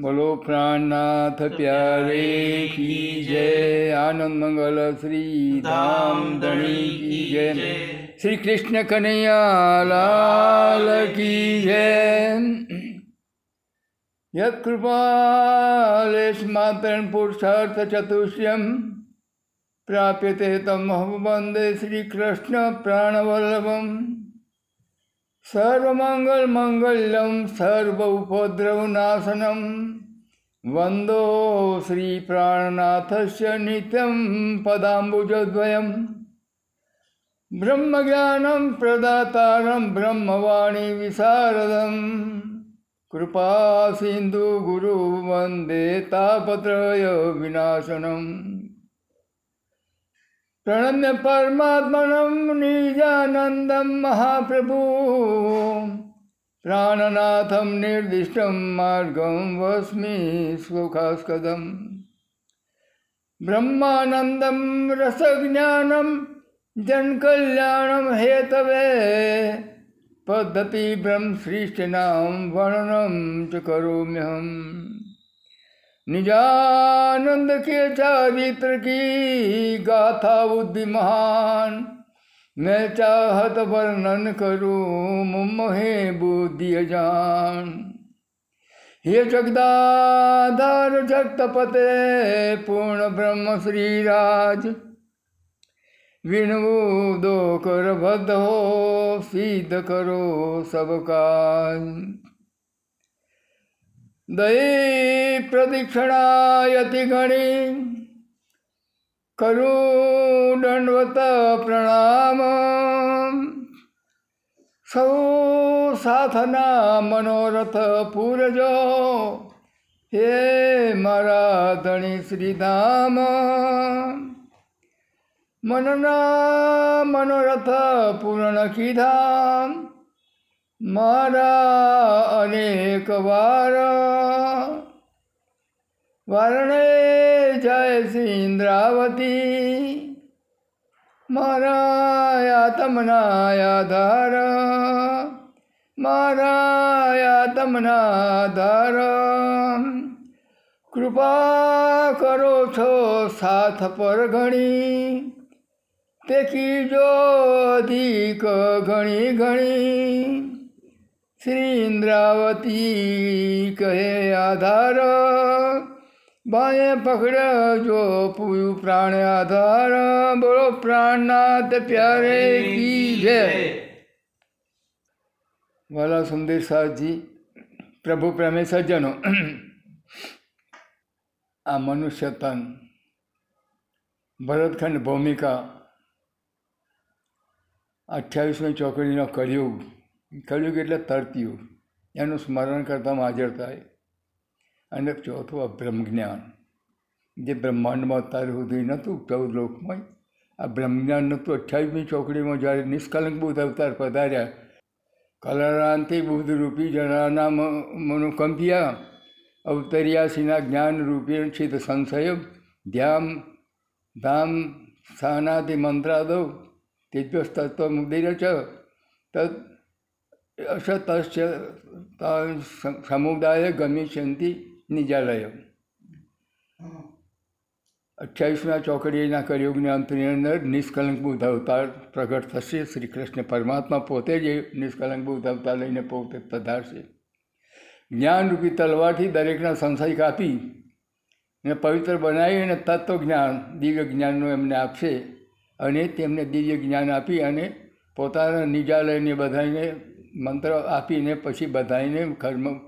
બોલો, પ્રાણનાથ પ્યારે, કી જય, આનંદ મંગલ શ્રી ધામ ધણી કી જય. શ્રી કૃષ્ણ કનૈયા કી જય. યત્કૃપાલેશ માતરણ પુરુષાર્થ ચતુષ્યમ, પ્રાપ્યતે તમ વંદે શ્રી કૃષ્ણ પ્રાણવલ્લભમ સર્વમંગલ મંગલ્યમ સર્વ ઉપદ્રવનાશનમ વંદો શ્રી પ્રાણનાથસ્ય નિત્યમ પદાંબુજદ્વયમ બ્રહ્મજ્ઞાનમ પ્રદાતારમ બ્રહ્મવાણી વિશારદમ કૃપા સિંધુ ગુરુ વંદે તાપત્રય વિનાશનમ प्रणम्य परमात्मनं निजानन्दं महाप्रभु। प्राणनाथं निर्दिष्टं मार्गं वस्मि स्वखास्कदम् ब्रह्मानन्दं रसज्ञानं जनकल्याणं हेतवे। पद्धति ब्रह्मसृष्टिनां वर्णनं च करोम्यहम्। निजानंद के चरित्र की गाथा बुद्धिमान मैं चाहत वर्णन करूं मुमहे बुद्धि जान हे जगदाधार जगतपते पूर्ण ब्रह्म श्रीराज विणवो दो कर बद्ध हो सिद्ध करो सब काज દયે પ્રદિક્ષણાયતિ ગણી કરું દંડવત પ્રણામ. સૌ સાથના મનોરથ પૂરજો. હે મારા ધણી શ્રીધામ. મનના મનોરથ પૂર્ણ કીધા મારા અનેક વાર. વરણે જય શ્રી મારા યાતમના આધાર. મારા યાતમના આધાર. કૃપા કરો છો સાથ પર ઘણી. તે કીજો અધિક ઘણી ઘણી. શ્રી ઇન્દ્રાવતી કહે આધાર. બાએ પકડજો પૂયું પ્રાણ આધાર. બોલો પ્રાણનાથ પ્યારે કી જય. વાલા સુંદર સાહજી પ્રભુ પ્રેમે સજ્જનો આ મનુષ્ય તન ભરતખંડ ભૂમિકા અઠ્યાવીસમી ચોકડીનો કળિયુગ કળિયુગ એટલે તરતયુગ એનું સ્મરણ કરતાં હાજર થાય. અને ચોથું આ બ્રહ્મજ્ઞાન. જે બ્રહ્માંડમાં અત્યારે સુધી નહોતું, ચૌદ લોકમાં. આ બ્રહ્મજ્ઞાન નહોતું અઠ્યાવીસમી ચોકડીમાં જ્યારે નિષ્કલંક બુદ્ધ અવતાર પધાર્યા, કલરાંતિ બુદ્ધ રૂપી જનાના મનુકંપિયા, અવતર્યાસીના જ્ઞાન રૂપી ચિત સંશય, ધ્યામ, ધામ સ્થાનાદિ મંત્રાદો, તેજસ્તત્વ મુદિર ચ તદ અસતશ્ચ સમુદાય ગમિષ્યંતિ નિજાલય અઠ્યાવીસમાં ચોકડીના કળિયુગની અંતની અંદર નિષ્કલંક બુદ્ધ અવતાર પ્રગટ થશે. શ્રી કૃષ્ણ પરમાત્મા પોતે જ નિષ્કલંક બુદ્ધ અવતાર લઈને પોતે પધારશે. જ્ઞાનરૂપી તલવારથી દરેકના સંશય કાપી ને પવિત્ર બનાવી અને તત્વ જ્ઞાન દિવ્ય જ્ઞાનનું એમને આપશે અને તેમને દિવ્ય જ્ઞાન આપી અને પોતાના નિજાલયને બધાને મંત્ર આપીને પછી બધાને કર્મ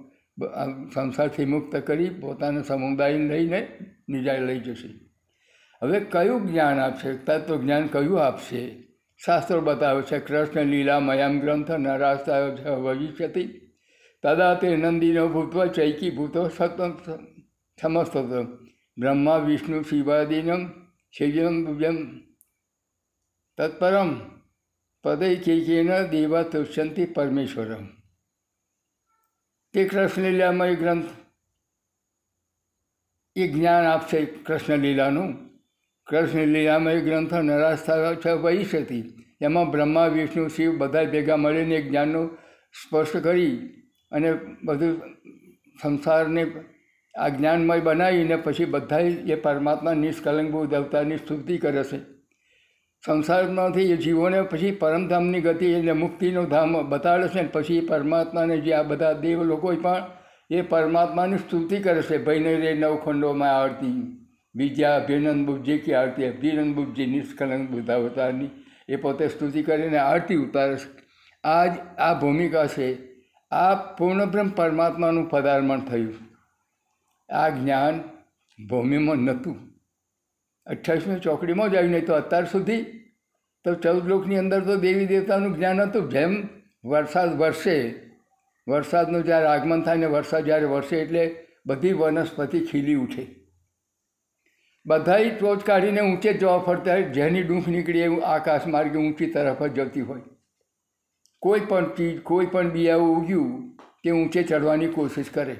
સંસારથી મુક્ત કરી પોતાના સમુદાય લઈને નિજાય લઈ જશે. હવે કયું જ્ઞાન આપશે? તત્વ જ્ઞાન કયું આપશે? શાસ્ત્રો બતાવે છે, કૃષ્ણ લીલા મયામ ગ્રંથ નરાસ્તા ભવિષ્યતિ તદા તે નંદીનો ભૂતવ ચૈકી ભૂતો સત સમસ્ત બ્રહ્મા, વિષ્ણુ, શિવાદિનમ, શિવમ દુજમ તત્પરમ પદૈકેકેન દેવા તુષ્યંતિ પરમેશ્વરમ તે કૃષ્ણ લીલામય ગ્રંથ એ જ્ઞાન આપશે કૃષ્ણ લીલાનું કૃષ્ણ લીલામય ગ્રંથ નરાસ્થા છે વૈશતી એમાં બ્રહ્મા વિષ્ણુ શિવ બધા ભેગા મળીને જ્ઞાનનું સ્પર્શ કરી અને બધું સંસારને આ જ્ઞાનમય બનાવીને પછી બધા એ પરમાત્મા નિષ્કલંક બુદ્ધ અવતારની સ્તુતિ કરે છે. સંસારમાંથી એ જીવોને પછી પરમધામની ગતિ એટલે મુક્તિનો ધામ બતાડે છે ને પછી પરમાત્માને જે આ બધા દેવ લોકો પણ એ પરમાત્માની સ્તુતિ કરે છે, ભયને રે નવખંડોમાં આરતી. બીજા અભિનંદ બુદ્ધજી કે આરતી અભિનંદ બુદ્ધજી નિષ્કલંક બુદ્ધા અવતારની એ પોતે સ્તુતિ કરીને આરતી ઉતારે છે. આ જ આ ભૂમિકા છે, આ પૂર્ણબ્રહ્મ પરમાત્માનું પદાર્પણ થયું. આ જ્ઞાન ભૂમિમાં નહોતું. અઠ્ઠાવીસમી ચોકડીમાં જ આવી નહીં તો અત્યાર સુધી તો ચૌદ લોકની અંદર તો દેવી દેવતાનું જ્ઞાન હતું. જેમ વરસાદ વરસે, વરસાદનું જ્યારે આગમન થાય ને વરસાદ જ્યારે વરસે એટલે બધી વનસ્પતિ ખીલી ઉઠે. બધાય ટોચ કાઢીને ઊંચે જવા ફરતા હોય, જેની ડૂંખ નીકળી એવું આકાશ માર્ગે ઊંચી તરફ જ જતી હોય. કોઈ પણ ચીજ, કોઈ પણ બિયાવું ઉગ્યું, તે ઊંચે ચડવાની કોશિશ કરે.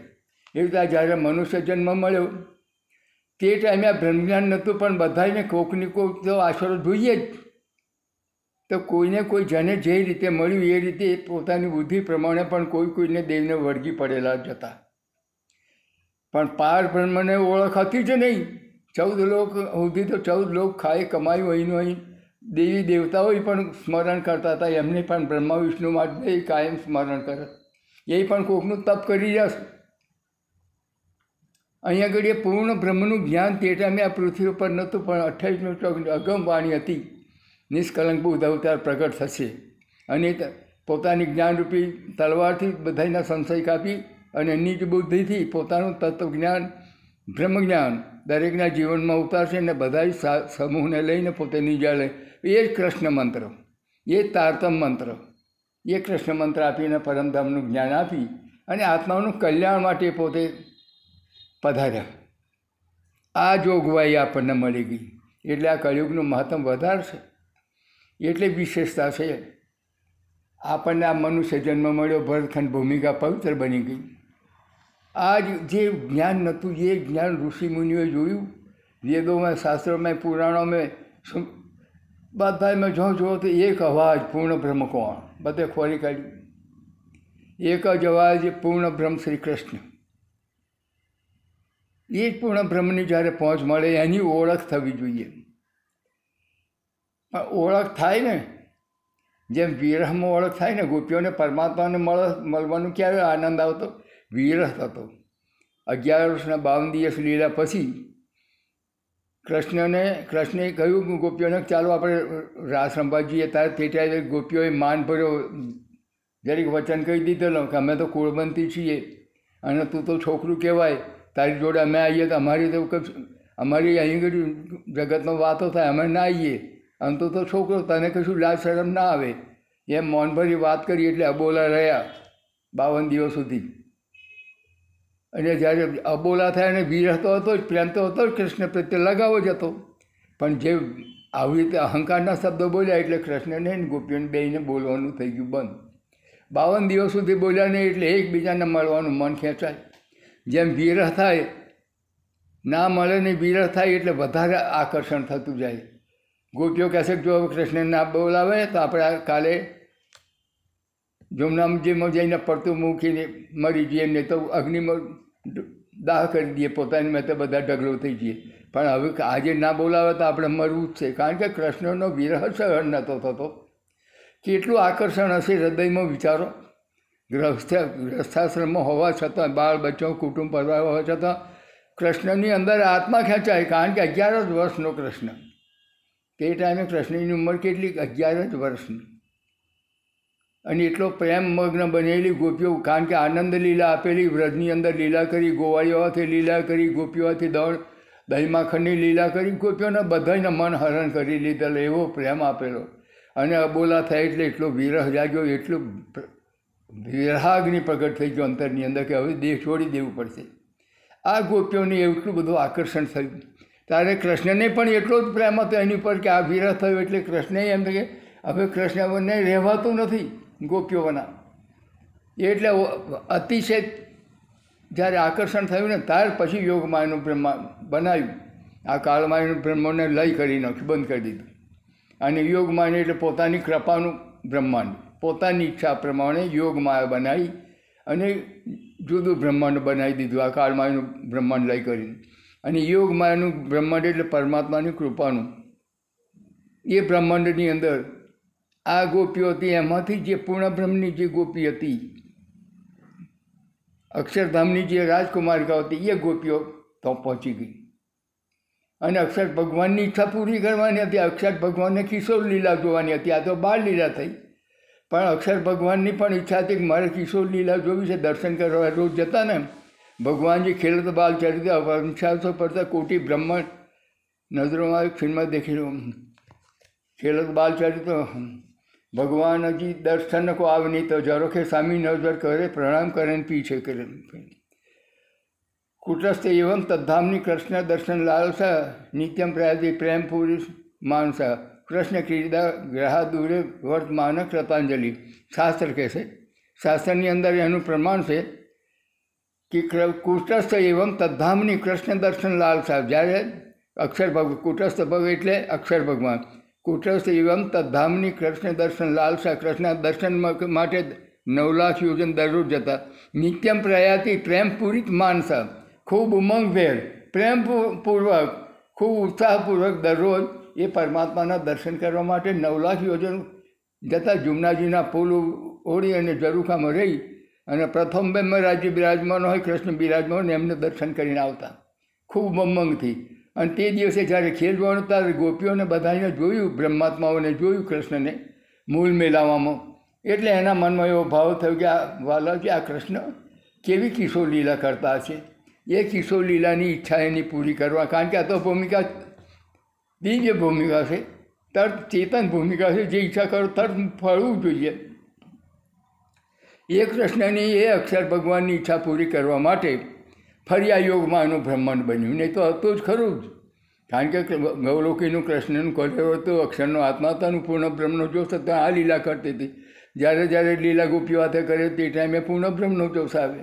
એવી રીતે જ્યારે મનુષ્ય જન્મ મળ્યો તે ટાઈમે આ બ્રહ્મજ્ઞાન નહોતું, પણ બધાને કોકની કોક તો આશરો જોઈએ જ. તો કોઈને કોઈ જેને જે રીતે મળ્યું એ રીતે પોતાની બુદ્ધિ પ્રમાણે પણ કોઈ કોઈને દેવને વળગી પડેલા જ હતા. પણ પાર બ્રહ્મને ઓળખ હતી જ નહીં. ચૌદ લોક સુધી તો ચૌદ લોક ખાય કમાયું અહીંનું અહીં. દેવી દેવતાઓએ પણ સ્મરણ કરતા હતા. એમને પણ બ્રહ્મા વિષ્ણુ માટે કાયમ સ્મરણ કરે. એ પણ કોકનું તપ કરી જશે અહીંયા આગળ એ પૂર્ણ બ્રહ્મનું જ્ઞાન તે ટાઈમે આ પૃથ્વી ઉપર નહોતું, પણ અઠ્યાવીસમી અગમ વાણી હતી. નિષ્કલંક બુદ્ધ અવતાર પ્રગટ થશે. અને પોતાની જ્ઞાનરૂપી તલવારથી બધાના સંશય કાપી અને નિજ બુદ્ધિથી પોતાનું તત્વજ્ઞાન, બ્રહ્મજ્ઞાન દરેકના જીવનમાં ઉતારશે અને બધા સમૂહને લઈને પોતે નિજાળે એ જ કૃષ્ણ મંત્ર. એ તારતમ મંત્ર. એ કૃષ્ણ મંત્ર આપીને પરમધામનું જ્ઞાન આપી અને આત્માનું કલ્યાણ માટે પોતે પધાર્યા. આ જોગવાઈ આપણને મળી ગઈ. એટલે આ કળિયુગનું મહત્ત્વ છે. એટલે વિશેષતા છે. આપણને આ મનુષ્ય જન્મ મળ્યો ભરતખંડ ભૂમિકા પવિત્ર બની ગઈ. આ જે જ્ઞાન નહોતું, એ જ્ઞાન ઋષિમુનિઓએ જોયું. વેદોમાં, શાસ્ત્રોમાં, પુરાણોમાં બધામાં જો જુઓ તો એક અવાજ, પૂર્ણ બ્રહ્મ કોણ? બધે ખોરી કાઢ્યું એક જ અવાજ, પૂર્ણ બ્રહ્મ શ્રી કૃષ્ણ. એ જ પૂર્ણ બ્રહ્મની જ્યારે પહોંચ મળે, એની ઓળખ થવી જોઈએ. પણ ઓળખ થાય ને, જેમ વિરહમાં ઓળખ થાય ને, ગોપીઓને પરમાત્માને મળ, મળવાનું ક્યારે આનંદ આવતો? વિરહ થતો. અગિયાર વર્ષના બાવન દિવસ લીલા પછી કૃષ્ણને કૃષ્ણે કહ્યું ગોપીઓને ચાલો આપણે રાસ રમવા જઈએ ત્યારે તે ત્યારે ગોપીઓએ માન ભર્યો. જરીક વચન કહી દીધેલો કે અમે તો કુળબંધી છીએ, અને તું તો છોકરું કહેવાય. તારી જોડે અમે આવીએ તો અમારી તો અમારી અહીં આગળ જગતનો વાતો થાય, અમે ના આવીએ. આમ તો તો છોકરો, તને કશું લાજ શરમ ના આવે. એમ મૌનભરી વાત કરી એટલે અબોલા રહ્યા બાવન દિવસ સુધી. અને જ્યારે અબોલા થયા અને વિરહતો હતો જ પ્રેમ તો હતો જ કૃષ્ણ પ્રત્યે લગાવો જ હતો. પણ જે આવી રીતે અહંકારના શબ્દો બોલ્યા એટલે કૃષ્ણને ગોપીઓને બેને બોલવાનું થઈ ગયું બંધ. બાવન દિવસ સુધી બોલ્યા નહીં એટલે એકબીજાને મળવાનું મન ખેંચાય. જેમ વિરહ થાય, ના મળે ને વિરહ થાય એટલે વધારે આકર્ષણ થતું જાય. ગોપીઓ કહેશે જો કૃષ્ણને ના બોલાવે તો આપણે કાલે જમનામજીમાં જઈને પડતું મૂકીને મરી જઈએ ને તો અગ્નિમાં દાહ કરી દઈએ, પોતાની મેં તો બધા ઢગલો થઈ જઈએ. પણ હવે આજે ના બોલાવે તો આપણે મરવું જ છે, કારણ કે કૃષ્ણનો વિરહ સહન નહોતો થતો. કેટલું આકર્ષણ હશે હૃદયમાં, વિચારો. ગ્રસ્થ ગ્રસ્થાશ્રમમાં હોવા છતાં, બાળ બચ્ચો કુટુંબ પરિવાર હોવા છતાં, કૃષ્ણની અંદર આત્મા ખેંચાય. કારણ કે અગિયાર જ વર્ષનો કૃષ્ણ. તે ટાઈમે કૃષ્ણની ઉંમર કેટલી અગિયાર જ વર્ષની. અને એટલો પ્રેમ મગ્ન બનેલી ગોપીઓ, કારણ કે આનંદ લીલા આપેલી, વ્રજની અંદર લીલા કરી ગોવાળીઓથી લીલા કરી ગોપીઓથી દળ દહીં માખણની લીલા કરી, ગોપીઓને બધાને મન હરણ કરી લીધેલો એવો પ્રેમ આપેલો. અને અબોલા થાય એટલે એટલો વિરહ જાગ્યો, એટલું વિરહાગ્નિ પ્રગટ થઈ ગયો અંતરની અંદર કે હવે દેહ છોડી દેવું પડશે. આ ગોપીઓને એટલું બધું આકર્ષણ થયું. ત્યારે કૃષ્ણને પણ એટલો જ પ્રેમ હતો એની ઉપર કે આ વિરહ થયો એટલે કૃષ્ણએ એમ કે હવે કૃષ્ણને રહેવાતું નથી ગોપીઓના એટલે અતિશય જ્યારે આકર્ષણ થયું ને ત્યાર પછી યોગમાયનું બ્રહ્મા બનાવ્યું. આ કાળમાયનું બ્રહ્મને લય કરી નાખ્યું, બંધ કરી દીધું. અને યોગમાયને એટલે પોતાની કૃપાનું બ્રહ્માંડ. પોતાની ઈચ્છા પ્રમાણે યોગમાયા બનાવી અને જુદું બ્રહ્માંડ બનાવી દીધું. આ કાળમાયનું બ્રહ્માંડ લઈ કરીને. અને યોગમાયનું બ્રહ્માંડ એટલે પરમાત્માની કૃપાનું. એ બ્રહ્માંડની અંદર આ ગોપીઓ હતી, એમાંથી જે પૂર્ણ બ્રહ્મની જે ગોપી હતી, અક્ષરધામની જે રાજકુમારિકા હતી, એ ગોપીઓ તો પહોંચી ગઈ. અને અક્ષર ભગવાનની ઈચ્છા પૂરી કરવાની હતી, અક્ષર ભગવાનને કિશોર લીલા જોવાની હતી. આ તો બાળ લીલા થઈ. પણ અક્ષર ભગવાનની પણ ઈચ્છા હતી કે મારે કિશોર લીલા જોવી છે, દર્શન કરવા રોજ જતા ને ભગવાનજી ખેલત બાલ ચરિત્ર વંશાસો પડતા કોટી બ્રહ્માંડ નજરોમાં એક ફિલ્મ દેખી. લો ખેલત બાલ ચરિત્ર ભગવાનજી દર્શન કો આવની તો જરો સામી નજર કરે, પ્રણામ કરે ને પીછે કરે. કુટસ્થ એવમ તદ્ધામની કૃષ્ણ દર્શન લાલસા નિત્યમ પ્રયાસી પ્રેમ પુરુષ માનસા કૃષ્ણ ક્રીડા ગ્રહા દૂરે વર્તમાન કૃતાંજલિ શાસ્ત્ર કહે છે, શાસ્ત્રની અંદર એનું પ્રમાણ છે કે કુટસ્થ એવમ તદ્ધામની કૃષ્ણ દર્શન લાલ સાહેબ. જ્યારે અક્ષર ભગ, કુટસ્થ ભગ એટલે અક્ષર ભગવાન. કુટસ્થ એવમ તદ્ધામની કૃષ્ણ દર્શન લાલ સાહેબ, કૃષ્ણ દર્શન માટે નવ લાખ યોજન દરરોજ જતા. નિત્યમ પ્રયાતિ પ્રેમપૂરિત માનસા ખૂબ ઉમંગભેર પ્રેમપૂર્વક ખૂબ ઉત્સાહપૂર્વક દરરોજ એ પરમાત્માના દર્શન કરવા માટે નવ લાખ યોજન જતાં જુમનાજીના પુલ ઓળી અને જરૂખામાં રહી અને પ્રથમ બેમ રાજ્ય બિરાજમાન હોય, કૃષ્ણ બિરાજમાન હોય એમને દર્શન કરીને આવતા. ખૂબ ઉમંગથી અને તે દિવસે જ્યારે ખેલવાનું ત્યારે ગોપીઓને બધાને જોયું, બ્રહ્માત્માઓને જોયું, કૃષ્ણને મૂળ મેળાવામાં. એટલે એના મનમાં એવો ભાવ થયો કે આ વાલાજી, આ કૃષ્ણ કેવી કિશોર લીલા કરતા હશે? એ કિશોર લીલાની ઈચ્છા એની પૂરી કરવા, કારણ કે આ તો ભૂમિકા દિવ્ય ભૂમિકા છે, તર્ક ચેતન ભૂમિકા છે, જે ઈચ્છા કરો તર્ક ફળવું જોઈએ. એ કૃષ્ણની એ અક્ષર ભગવાનની ઈચ્છા પૂરી કરવા માટે ફરી આ યોગમાં એનું બ્રહ્માંડ બન્યું. નહીં તો હતું જ ખરું જ. કારણ કે ગૌલોકીનું કૃષ્ણનું કરેલો હતું, અક્ષરનો આત્મા હતાનું પૂર્ણ બ્રહ્મનો જોશ હતો. આ લીલા કરતી હતી. જ્યારે જ્યારે લીલા ગોપીઓ હાથે કરે તે ટાઈમે પૂર્ણ બ્રહ્મનો જોશ આવે.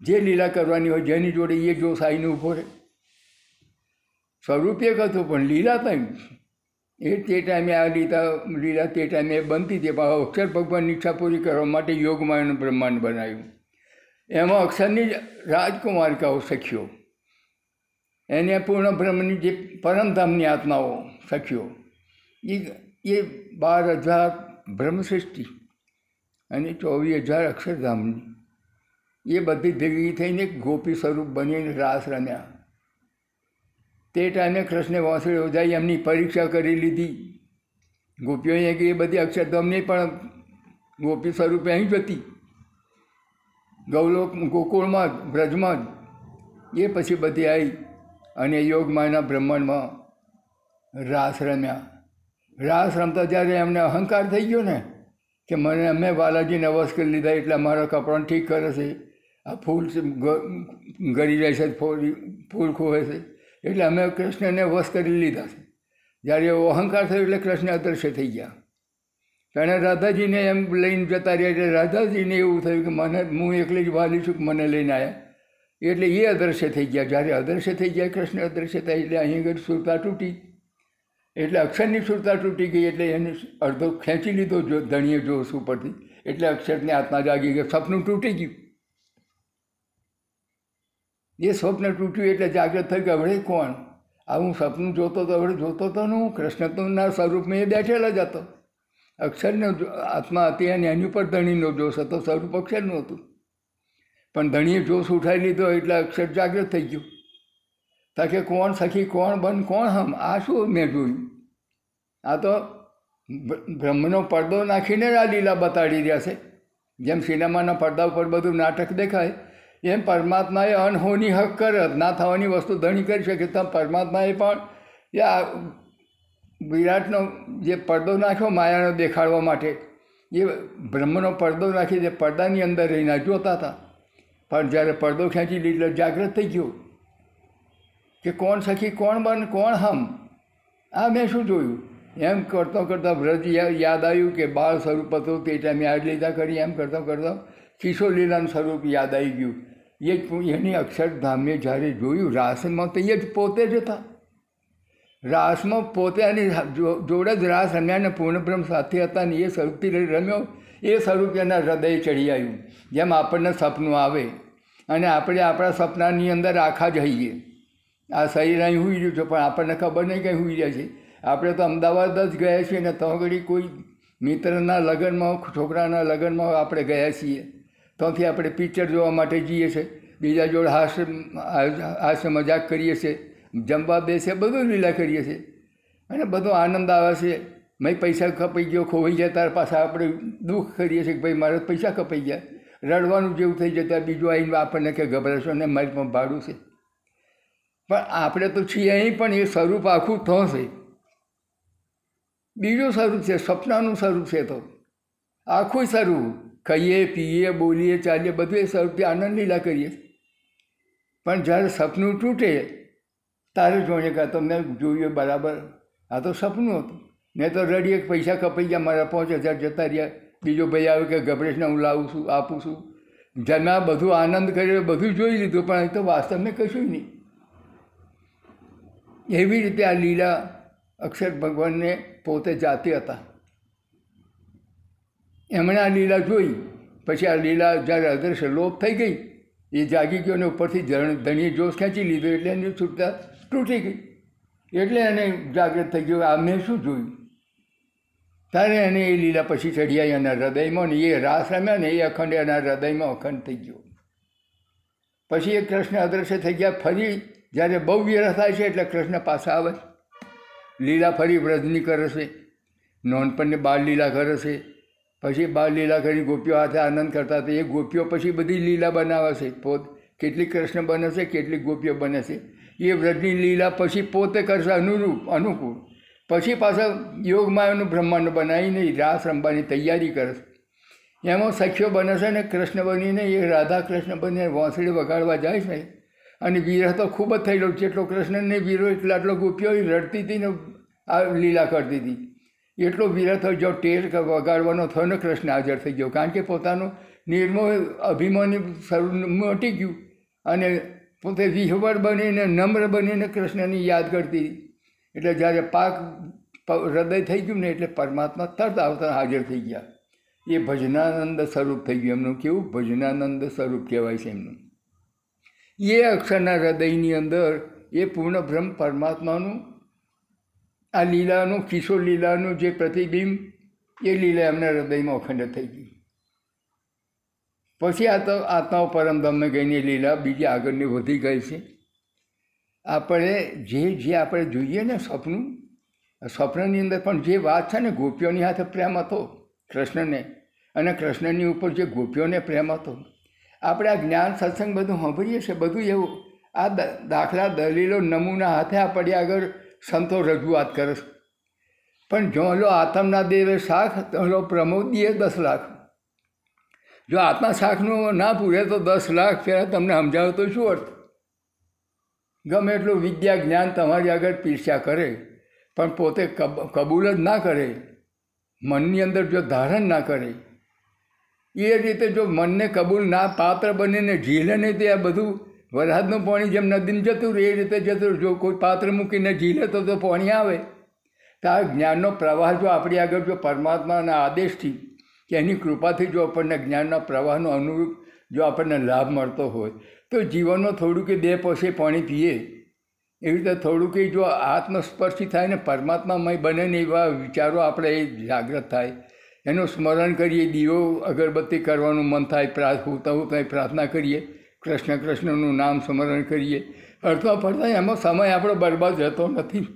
જે લીલા કરવાની હોય જેની જોડે એ જોશ આવીને ઊભો રહે. સ્વરૂપ એક હતું પણ લીલા તઈ એ તે ટાઈમે આ લીલા લીલા તે ટાઈમે બનતી હતી. પણ અક્ષર ભગવાનની ઈચ્છા પૂરી કરવા માટે યોગમાં એનું બ્રહ્માંડ બનાવ્યું. એમાં અક્ષરની જ રાજકુમારિકાઓ સખ્યો એને પૂર્ણ બ્રહ્મની જે પરમધામની આત્માઓ સખ્યો એ એ બાર હજાર બ્રહ્મસૃષ્ટિ અને ચોવીસ હજાર અક્ષરધામની. એ બધી ભેગી થઈને ગોપી સ્વરૂપ બનીને રાસ રમ્યા. તે ટાઈમે કૃષ્ણે વાંસળી યોજાઈ એમની પરીક્ષા કરી લીધી. ગોપીઓએ કે એ બધી અક્ષરધામની પણ ગોપી સ્વરૂપે અહીં જ હતી. ગૌલોક ગોકુળમાં જ, બ્રજમાં જ એ પછી બધી આવી અને યોગમાયના બ્રહ્માંડમાં રાસ રમ્યા. રાસ રમતા જ્યારે એમને અહંકાર થઈ ગયો ને કે મને અમે બાલાજીને વશ કરી લીધા એટલે મારા કપડાં ઠીક કરે છે. આ ફૂલ ગળી જાય છે ફૂલ ફૂલ ખોવે છે. એટલે અમે કૃષ્ણને વશ કરી લીધા છે. જ્યારે એવો અહંકાર થયો એટલે કૃષ્ણ અદ્રશ્ય થઈ ગયા. તેણે રાધાજીને એમ લઈને જતા રહ્યા એટલે રાધાજીને એવું થયું કે મને, હું એકલી જ વાલી છું કે મને લઈને આવ્યા એટલે એ અદ્રશ્ય થઈ ગયા. જ્યારે અદ્રશ્ય થઈ ગયા, કૃષ્ણ અદ્રશ્ય થાય એટલે અહીં આગળ સુરતા તૂટી. એટલે અક્ષરની સુરતા તૂટી ગઈ એટલે એને અડધો ખેંચી લીધો જો ધણીએ જોશ ઉપરથી. એટલે અક્ષરને આત્મા જાગી ગયો. સપનું તૂટી ગયું. એ સ્વપ્ન તૂટ્યું એટલે જાગૃત થઈ કે હવે કોણ? આ હું સપનું જોતો તો હવે જોતો તો ને હું. કૃષ્ણ તો ના સ્વરૂપમાં એ બેઠેલા જ હતો. અક્ષરનો આત્મા હતી અને એની ઉપર ધણીનો જોશ હતો. સ્વરૂપ અક્ષરનું હતું. પણ ધણીએ જોશ ઉઠાવી લીધો એટલે અક્ષર જાગૃત થઈ ગયું. તાકે કોણ સખી, કોણ બન, કોણ હમ? આ શું મેં જોયું? આ તો બ્રહ્મનો પડદો નાખીને જ આ લીલા બતાડી રહ્યા છે. જેમ સિનેમાના પડદા ઉપર બધું નાટક દેખાય એમ પરમાત્માએ અનહોની હક કરત ના થવાની વસ્તુ ધણી કરી શકે તો પરમાત્માએ પણ આ વિરાટનો જે પડદો નાખ્યો માયાનો દેખાડવા માટે, એ બ્રહ્મનો પડદો નાખી જે પડદાની અંદર રહીને જોતા હતા. પણ જ્યારે પડદો ખેંચી લીધો જાગૃત થઈ ગયો કે કોણ સખી, કોણ બન, કોણ હમ? આ મેં શું જોયું? એમ કરતાં કરતાં વ્રજ યાદ આવ્યું કે બાળ સ્વરૂપ હતું તે ટાઈમે યાદ લીધા કરી, એમ કરતાં કરતાં કિશોર લીલાનું સ્વરૂપ યાદ આવી ગયું. એ જ એની અક્ષરધામને જ્યારે જોયું, રાસમાં તો એ જ પોતે જ હતા રાસમાં પોતે એની જોડે જ રાસ રમ્યા ને પૂર્ણબ્રહ્મ સાથે હતા ને એ સ્વરૂપથી રમ્યો. એ સ્વરૂપ એના હૃદય ચડી આવ્યું. જેમ આપણને સપનું આવે અને આપણે આપણા સપનાની અંદર આખા જ હઈએ. આ શરીર અહીં હોઈ રહ્યું છે, પણ આપણને ખબર નહીં કંઈ હોઈ રહ્યા છે. આપણે તો અમદાવાદ જ ગયા છીએ ને તો ઘડી કોઈ મિત્રના લગ્નમાં, છોકરાના લગ્નમાં આપણે ગયા છીએ. ત્યાંથી આપણે પિક્ચર જોવા માટે જઈએ છીએ બીજા જોડે હાસ્ય હાસ્ય મજાક કરીએ છીએ જમવા બેસે, બધું લીલા કરીએ છીએ અને બધો આનંદ આવે છે. મેં પૈસા કપાઈ ગયો, ખોવાઈ જાય ત્યાર પાછા આપણે દુઃખ કરીએ છીએ કે ભાઈ મારે પૈસા કપાઈ ગયા. રડવાનું જેવું થઈ જતા બીજું આવીને આપણને કે ગભરાશો ને મારી પણ ભાડું છે. પણ આપણે તો છીએ અહીં, પણ એ સ્વરૂપ આખું થશે બીજું સ્વરૂપ છે સપનાનું સ્વરૂપ છે તો. આખું સ્વરૂપ. ખાઈએ, પીએ, બોલીએ, ચાલીએ બધું એ સ્વરૂપથી આનંદ લીલા કરીએ. પણ જ્યારે સપનું તૂટે, તારે જોઈએ કે તમને જોયું બરાબર, આ તો સપનું હતું. મેં તો રડીએ પૈસા કપાઈ ગયા, મારા પાંચ હજાર જતા રહ્યા. બીજો ભાઈ આવે કે ગભરેશને હું લાવું છું, આપું છું. જેના બધું આનંદ કર્યો બધું જોઈ લીધું, પણ એ તો વાસ્તવને કશું નહીં. એવી રીતે આ લીલા અક્ષર ભગવાનને પોતે જાતે હતા. એમણે આ લીલા જોઈ. પછી આ લીલા જ્યારે અદૃશ્ય લોપ થઈ ગઈ, એ જાગી ગયો અને ઉપરથી ધણીએ જોશ ખેંચી લીધો એટલે એની છૂટતા તૂટી ગઈ. એટલે એને જાગૃત થઈ ગયો, આ મેં શું જોયું? ત્યારે એને એ લીલા પછી ચડી એના હૃદયમાં ને એ રાસ રમ્યા ને એ અખંડ એના હૃદયમાં અખંડ થઈ ગયો. પછી એ કૃષ્ણ અદૃશ્ય થઈ ગયા. ફરી જ્યારે બહુ વિરહ થાય છે એટલે કૃષ્ણ પાછા આવે. લીલા ફરી વ્રજની કરે છે. નોનપણને બાળ લીલા કરે છે. પછી બાર લીલા કરી ગોપીઓ હાથે આનંદ કરતા હતા. એ ગોપીઓ પછી બધી લીલા બનાવે છે પોત કેટલીક કૃષ્ણ બને છે કેટલીક ગોપીઓ બને છે એ વ્રજની લીલા પછી પોતે કરશે અનુરૂપ, અનુકૂળ. પછી પાછા યોગમાયાનું બ્રહ્માંડ બનાવીને રાસ રમવાની તૈયારી કરે એમાં સખીઓ બને છે ને, કૃષ્ણ બનીને એ રાધા કૃષ્ણ બનીને વાંસળી વગાડવા જાય છે. અને વિરહ તો ખૂબ જ થયેલો જેટલો કૃષ્ણને વીરો એટલો, આટલો ગોપીઓ રડતી હતી ને આ લીલા કરતી હતી. એટલો વિરહ થયો, જો ટેર વગાડવાનો થયો ને, કૃષ્ણ હાજર થઈ ગયો. કારણ કે પોતાનું નિર્મો અભિમાની મટી ગયું. અને પોતે વિહવર બનીને, નમ્ર બનીને કૃષ્ણની યાદ કરતી એટલે જ્યારે પાક હૃદય થઈ ગયું ને, એટલે પરમાત્મા તરત આવતા હાજર થઈ ગયા. એ ભજનાનંદ સ્વરૂપ થઈ ગયું. એમનું કેવું? ભજનાનંદ સ્વરૂપ કહેવાય છે એમનું. એ અક્ષરના હૃદયની અંદર એ પૂર્ણ બ્રહ્મ પરમાત્માનું આ લીલાનું, કિશોર લીલાનું જે પ્રતિબિંબ, એ લીલા એમના હૃદયમાં અખંડ થઈ ગઈ. પછી આ તો આત્માઓ પરમધામને ગઈને લીલા બીજી આગળની વધી ગઈ છે. આપણે જે જે આપણે જોઈએ ને સ્વપ્નું, સ્વપ્નની અંદર પણ જે વાત છે ને ગોપીઓની હાથે પ્રેમ હતો કૃષ્ણને, અને કૃષ્ણની ઉપર જે ગોપીઓને પ્રેમ હતો. આપણે આ જ્ઞાન, સત્સંગ બધું સાંભળીએ છીએ, બધું એવું આ દાખલા દલીલો, નમૂના હાથે આપણે આગળ સંતો રજૂઆત કરે છે. પણ જો લો આત્મના દેવે શાખ તો પ્રમોદીએ દસ લાખ. જો આત્મા શાખનું ના પૂરે તો દસ લાખ પહેલાં તમને સમજાવે તો શું અર્થ? ગમે એટલું વિદ્યા જ્ઞાન તમારી આગળ પીરસ્યા કરે, પણ પોતે કબૂલ જ ના કરે, મનની અંદર જો ધારણ ના કરે, એ રીતે જો મનને કબૂલ ના પાત્ર બનીને ઝીલે નહીં તો આ બધું વરસાદનું પાણી જેમ નદીને જતું રહે એ રીતે જતું જો કોઈ પાત્ર મૂકીને ઝીલે તો તો પાણી આવે. તો આ જ્ઞાનનો પ્રવાહ જો આપણી આગળ જો પરમાત્માના આદેશથી કે એની કૃપાથી જો આપણને જ્ઞાનના પ્રવાહનો અનુરૂપ જો આપણને લાભ મળતો હોય, તો જીવનમાં થોડું કે બે પોસે પાણી પીએ. એવી રીતે થોડું કે જો આત્મસ્પર્શી થાય ને પરમાત્મામય બને ને એવા વિચારો આપણે એ જાગૃત થાય. એનું સ્મરણ કરીએ, દીવો અગરબત્તી કરવાનું મન થાય પ્રાર્થ હોતા હોતા પ્રાર્થના કરીએ. કૃષ્ણ કૃષ્ણનું નામ સ્મરણ કરીએ. હરતા ફરતા એમાં સમય આપણો બરબાદ જતો નથી.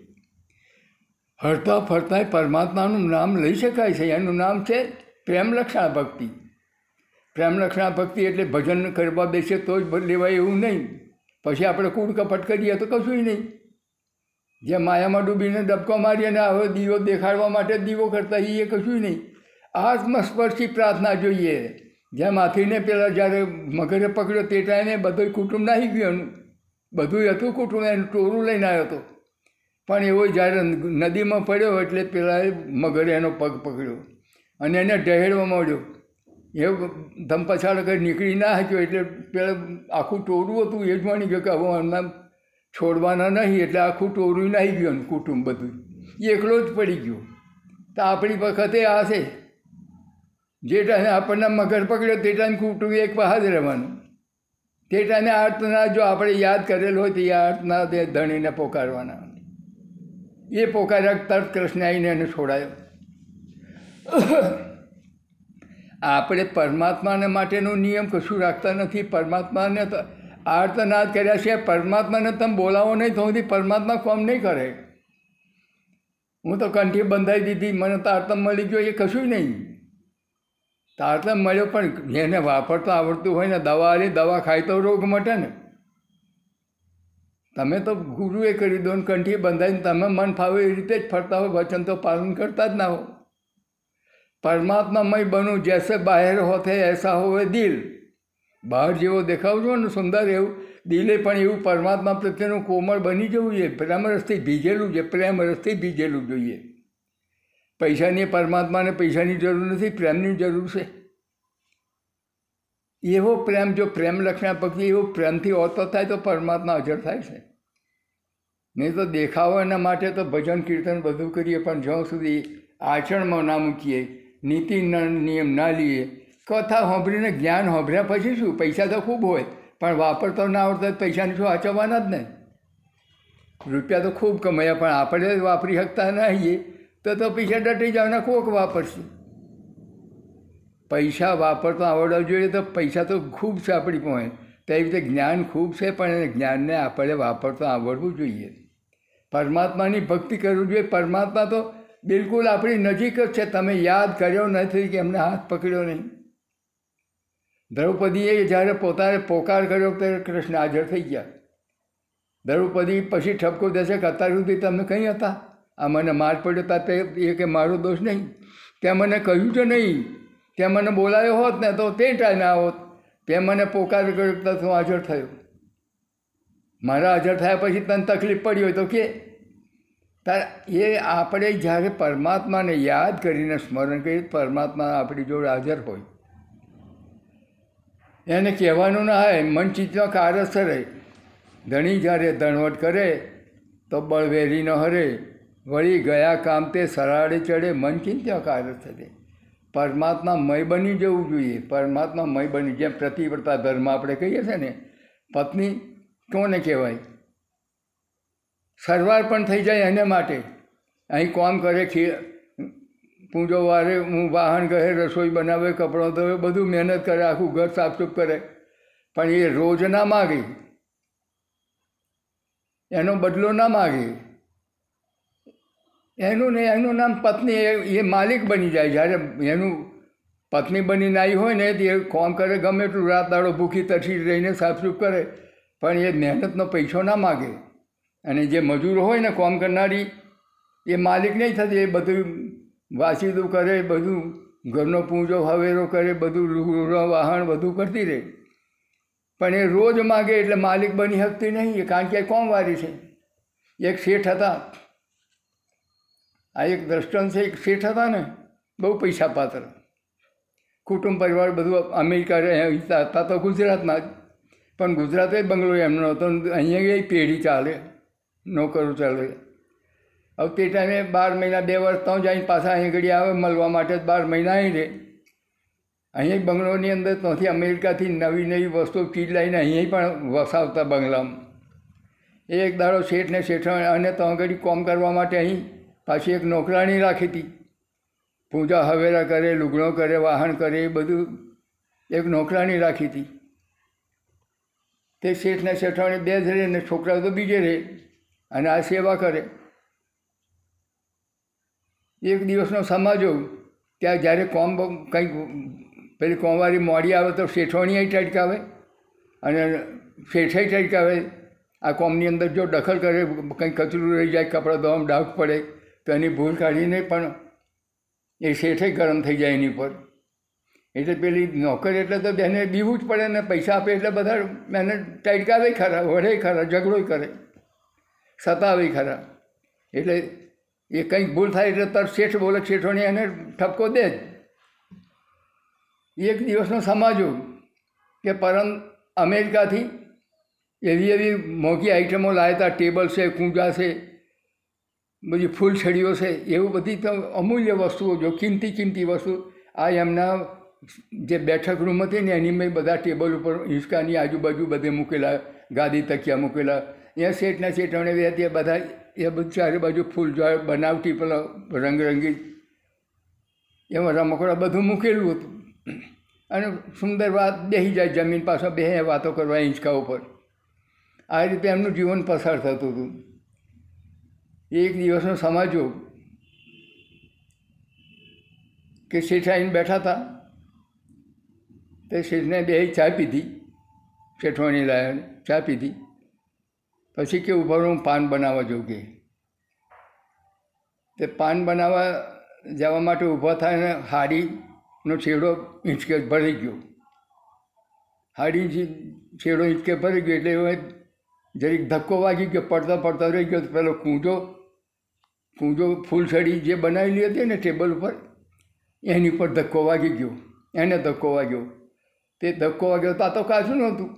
હરતા ફરતા પરમાત્માનું નામ લઈ શકાય છે. એનું નામ છે પ્રેમલક્ષણા ભક્તિ. પ્રેમલક્ષણા ભક્તિ એટલે ભજન કરવા બેસે તો જ લેવાય એવું નહીં. પછી આપણે કૂડ કપટ કરીએ તો કશું નહીં. જે માયામાં ડૂબીને ડબકો મારીએ ને હવે દીવો દેખાડવા માટે દીવો કરતા એ કશું નહીં. આત્મસ્પર્શી પ્રાર્થના જોઈએ. જેમ હાથીને પેલા જ્યારે મગરે પકડ્યો તે ટાઈમે બધું કુટુંબ નાહી ગયું એનું. બધું હતું કુટુંબ, એનું ટોરું લઈને આવ્યો હતો. પણ એવો જ્યારે નદીમાં પડ્યો એટલે પેલા મગરે એનો પગ પકડ્યો અને એને ઢહેડવા માંડ્યો. એ ધમપછાડ કરી નીકળી ના શક્યો એટલે પેલા આખું ટોરું હતું, એ જ માની ગયો કે હવે એમના છોડવાના નહીં એટલે આખું ટોરું નાહી ગયું કુટુંબ બધું એકલો જ પડી ગયો. તો આપણી વખતે આ છે. જે ટાઈમે આપણને મગર પકડ્યો તે ટાઈમ કુટુંબ એક જ રહેવાનું. તે ટાઈમે આર્તના જો આપણે યાદ કરેલો હોય તો એ આર્તના તે ધણીને પોકારવાના. એ પોકાર્યા તરત કૃષ્ણ આવીને એને છોડાયો. આપણે પરમાત્માને માટેનો નિયમ કશું રાખતા નથી. પરમાત્માને તો આર્તનાદ કર્યા છે. પરમાત્માને તમે બોલાવો નહીં તો સુધી પરમાત્મા કોમ નહીં કરે. હું તો કંઠી બંધાઈ દીધી. મને તો આર્તમ મળી ગયો. એ કશું નહીં. તારતમ મળ્યો, પણ જેને વાપરતો આવડતું હોય ને, દવા આલી, દવા ખાય તો રોગ મટે ને. તમે તો ગુરુએ કરી દો ને કંઠી બંધાઈને તમે મન ફાવે એ રીતે જ ફરતા હો, વચન તો પાલન કરતા જ ના હો. પરમાત્મામય બનું, જૈસે બહાર હોતે એસા હોવે દિલ. બહાર જેવો દેખાવ છો ને, સુંદર એવું. દિલે પણ એવું પરમાત્મા પ્રત્યેનું કોમળ બની જવું જોઈએ. પ્રેમ રસથી ભીજેલું છે પ્રેમ રસથી ભીજેલું જોઈએ. પૈસાની પરમાત્માને પૈસાની જરૂર નથી, પ્રેમની જરૂર છે. એવો પ્રેમ, જો પ્રેમ લક્ષણા પક્ષી એવો પ્રેમથી ઓતો થાય તો પરમાત્મા હાજર થાય છે. નહીં તો દેખાવો એના માટે તો ભજન, કીર્તન બધું કરીએ, પણ જ્યાં સુધી આચરણમાં ના મૂકીએ, નીતિ નિયમ ના લઈએ કથા સાંભળીને જ્ઞાન સાંભળ્યા પછી શું? પૈસા તો ખૂબ હોય, પણ વાપરતો ના આવડતો પૈસાની શું આચવવાના જ નહીં. રૂપિયા તો ખૂબ કમાયા, પણ આપણે વાપરી શકતા નહીં. તો તો પૈસા ડટી જવાના કોક વાપરશે. પૈસા વાપરતા આવડવા જોઈએ તો પૈસા તો ખૂબ છે આપણી પાસે. તો એવી રીતે જ્ઞાન ખૂબ છે, પણ એ જ્ઞાનને આપણે વાપરતા આવડવું જોઈએ. પરમાત્માની ભક્તિ કરવું જોઈએ. પરમાત્મા તો બિલકુલ આપણી નજીક જ છે. તમે યાદ કર્યો નથી કે એમને હાથ પકડ્યો નહીં. દ્રૌપદીએ જ્યારે પોતાને પોકાર કર્યો ત્યારે કૃષ્ણ હાજર થઈ ગયા. દ્રૌપદી પછી ઠપકો દેશે કે અત્યાર સુધી તમે કંઈ હતા? આ મને માર પડ્યો તા તે એ કે મારો દોષ નહીં. તે મને કહ્યું છે નહીં. તે મને બોલાયો હોત ને તો તે ટાઈમે આવોત તે મને પોકાર કર્યો તો તું હાજર થયો. મારા હાજર થયા પછી તને તકલીફ પડી હોય તો કે. એ આપણે જ્યારે પરમાત્માને યાદ કરીને સ્મરણ કરીએ પરમાત્મા આપણી જોડે હાજર હોય. એને કહેવાનું ના હોય, મન ચિત્તમાં કારસ રહે ધણી જ્યારે ધણવટ કરે તો બળવેરી ન હરે. વળી ગયા કામ તે સરાડે ચડે, મન ચિંત્યા કાર્ય થશે? પરમાત્મા મય બની જવું જોઈએ. પરમાત્મા મય બની, જેમ પ્રતિવ્રતા ધર્મ આપણે કહીએ છીએ ને, પત્ની કોને કહેવાય? સરવાર પણ થઈ જાય એને માટે. અહીં કોમ કરે, ખી, પૂજો વારે, હું વાહન કહે રસોઈ બનાવે, કપડો ધોવે, બધું મહેનત કરે, આખું ઘર સાફસૂફ કરે. પણ એ રોજ ના માગે. એનો બદલો ના માગે. એનું ને એનું નામ પત્ની, એ માલિક બની જાય. જ્યારે એનું પત્ની બનીને આવી હોય ને, તે કોમ કરે, ગમે એટલું રાત દાડો ભૂખી તરસી રહીને સાફસૂફ કરે, પણ એ મહેનતનો પૈસો ના માગે. અને જે મજૂર હોય ને કોમ કરનારી, એ માલિક નહીં થતી. એ બધું વાસીદું કરે, બધું ઘરનો પૂંજો હવેરો કરે, બધું વાહણ બધું કરતી રહે. પણ એ રોજ માગે એટલે માલિક બની શકતી નહીં. કારણ કે એ કોમવારી છે. એક શેઠ હતા. આ એક દ્રષ્ટાંત છે, એક શેઠ હતા ને, બહુ પૈસા પાત્ર. કુટુંબ પરિવાર બધું અમેરિકા હતા તો ગુજરાતમાં જ. પણ ગુજરાતે બંગલો એમનો હતો અહીંયા એ પેઢી ચાલે, નોકરો ચાલે. હવે તે ટાઈમે બાર મહિના, બે વર્ષ તો જઈને પાછા અહીં ઘડી આવે, મળવા માટે બાર મહિના અહીં રહે. અહીંયા બંગલોની અંદર ત્યાંથી અમેરિકાથી નવી નવી વસ્તુ, ચીજ લઈને અહીંયા પણ વસાવતા બંગલામાં. એક દાડો શેઠને શેઠ અને ત્યાં ઘડી કોમ કરવા માટે અહીં પાછી એક નોકરાણી રાખી હતી. પૂજા હવેરા કરે, લુગણો કરે, વાહન કરે, એ બધું એક નોકરાણી રાખી હતી. તે શેઠને શેઠાણી બે જ રહે ને છોકરાઓ તો બીજે રહે અને આ સેવા કરે. એક દિવસનો સમાજો ત્યાં જ્યારે કોમ કંઈક પેલી કોમવારી મોડી આવે તો શેઠવાણી ટટકાવે અને શેઠે ટટકાવે. આ કોમની અંદર જો દખલ કરે, કંઈક કચરું રહી જાય, કપડાં ધોવામાં ડાઘ પડે તો એની ભૂલ કાઢીને પણ એ શેઠે ગરમ થઈ જાય એની પર એટલે પેલી નોકર એટલે તો એને બીવું જ પડે ને પૈસા આપે એટલે બધા એને ટાઈટકાવે ખરા, વઢે ખરા, ઝઘડો કરે. સતાવે ખરા. એટલે એ કંઈક ભૂલ થાય એટલે તરત શેઠ બોલે, શેઠોને એને ઠપકો દે જ. એક દિવસનો સમાજો કે પરમ અમેરિકાથી એવી એવી મોંઘી આઈટમો લાવ્યા હતા ટેબલ છે, કૂંજા છે બધી ફૂલછડીઓ છે, એવું બધી તો અમૂલ્ય વસ્તુઓ જો કિંમતી કિંમતી વસ્તુ. આ એમના જે બેઠક રૂમ હતી ને, એની મેં બધા ટેબલ ઉપર હિંચકાની આજુબાજુ બધે મૂકેલા, ગાદી તકિયા મૂકેલા. એ શેઠના શેઠવણે ત્યાં બધા, એ બધું ચારે બાજુ ફૂલ બનાવટી પેલા રંગરંગી, એમાં રમકડા બધું મૂકેલું હતું. અને સુંદર વાત બેસી જાય જમીન પાછળ બે વાતો કરવા હિંચકા ઉપર. આ રીતે એમનું જીવન પસાર થતું હતું. એક દિવસનો સમાજો કે શેઠ આવીને બેઠા હતા. તે શેઠને બે ચા પીધી શેઠવાણી લાયન ચા પીધી. પછી કે ઊભા હું પાન બનાવવા જઉં કે તે પાન બનાવવા જવા માટે ઊભા થાય ને હાડીનો છેડો હિંચકે ભરી ગયો. હાડી છેડો ઇંચકે ભરી ગયો એટલે જરીક ધક્કો વાગી ગયો પડતા પડતા રહી ગયો, તો પેલો કૂંજો કૂંજો ફૂલછડી જે બનાવેલી હતી ને ટેબલ ઉપર, એની ઉપર ધક્કો વાગી ગયો, એને ધક્કો વાગ્યો. તે ધક્કો વાગ્યો તો આ તો કાચું નહોતું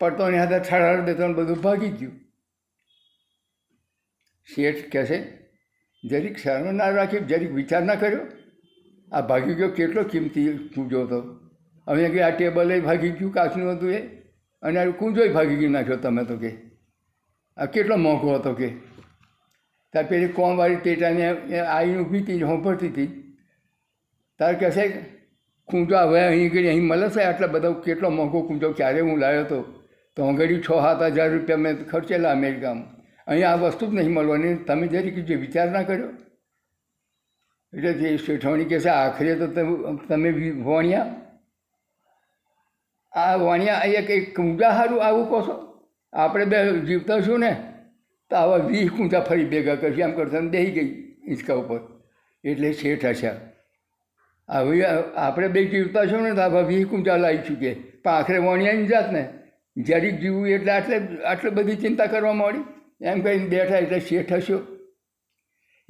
પડતો એની હાથે ઠાર દેતો બધું ભાગી ગયું. શેઠ કહે છે, જરીક શરમ ના રાખી, જરીક વિચાર ના કર્યો. આ ભાગી ગયો કેટલો કિંમતી કૂંજો હતો હવે કે આ ટેબલે ભાગી ગયું કાચનું હતું એ. અને કૂંજોય ભાગી ગયું. નાખ્યો, તમે તો કે. આ કેટલો મોંઘો હતો કે. ત્યાં પેલી કોમવાળી ટેટાને આવીને ઊભી હતી, હોંભરતી હતી. તાર કહેશે કૂંજો હવે અહીં ગઈ, અહીં મળે છે? આટલા બધા કેટલો મોંઘો કૂંજો? ક્યારે હું લાવ્યો હતો તો અંગડી છ, સાત હજાર રૂપિયા મેં ખર્ચેલા અમેરિકામાં. અહીં આ વસ્તુ જ નહીં મળવાની. તમે જરીક જે વિચાર ના કર્યો? એટલે જે શેઠવણી કહેશે આખરે તો તમે વણ્યા? આ વણ્યા એક એક કૂંજા સારું આવું કહો છો? આપણે બે જીવતા છું ને. તો આવા વીસ કૂંચા ફરી ભેગા કરશે. એમ કરતા બેસી ગઈ હિંચકા ઉપર. એટલે શેઠ હશે. હવે આપણે બે જીવતા છો ને, તો આવા વીસ કૂંચા લાવી ચૂકે. પણ આખરે વણ્યાની જાત ને. જરીક જીવવું એટલે આટલે, આટલી બધી ચિંતા કરવા માંડી. એમ કહીને બેઠા એટલે શેઠ હશો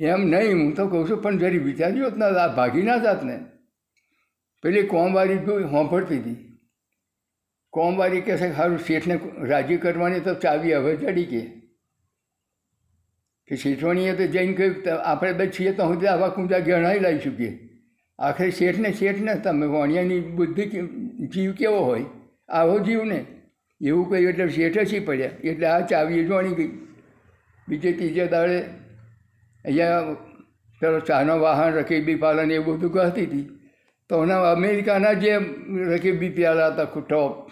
એમ નહીં, હું તો કહું છું, પણ જરી વિચાર્યો જ ના આ ભાગી ના જાત ને. પેલી કોમવારી જોઈ હોંભળતી હતી. કોમવારી કહે છે સારું શેઠને રાજી કરવાની તો ચાવી હવે ચડી કે. કે શેઠવાણીએ તો જઈને કહ્યું "તો આપણે બે છીએ તો હું આવા કુંજા ગણાઈ લાવી શકીએ. આખરે શેઠને શેઠને તમે વાણિયાની બુદ્ધિ જીવ કેવો હોય? આવો જીવ ને એવું કહ્યું એટલે શેઠે સી પડ્યા? એટલે આ ચાવી જોણી ગઈ. બીજે ત્રીજે દાડે અહીંયા પેલો ચાનો વાહન, રકીબી પાલન એ બધું કહેતી હતી. તો અમેરિકાના જે રકીબી પ્યાલા હતા ટોપ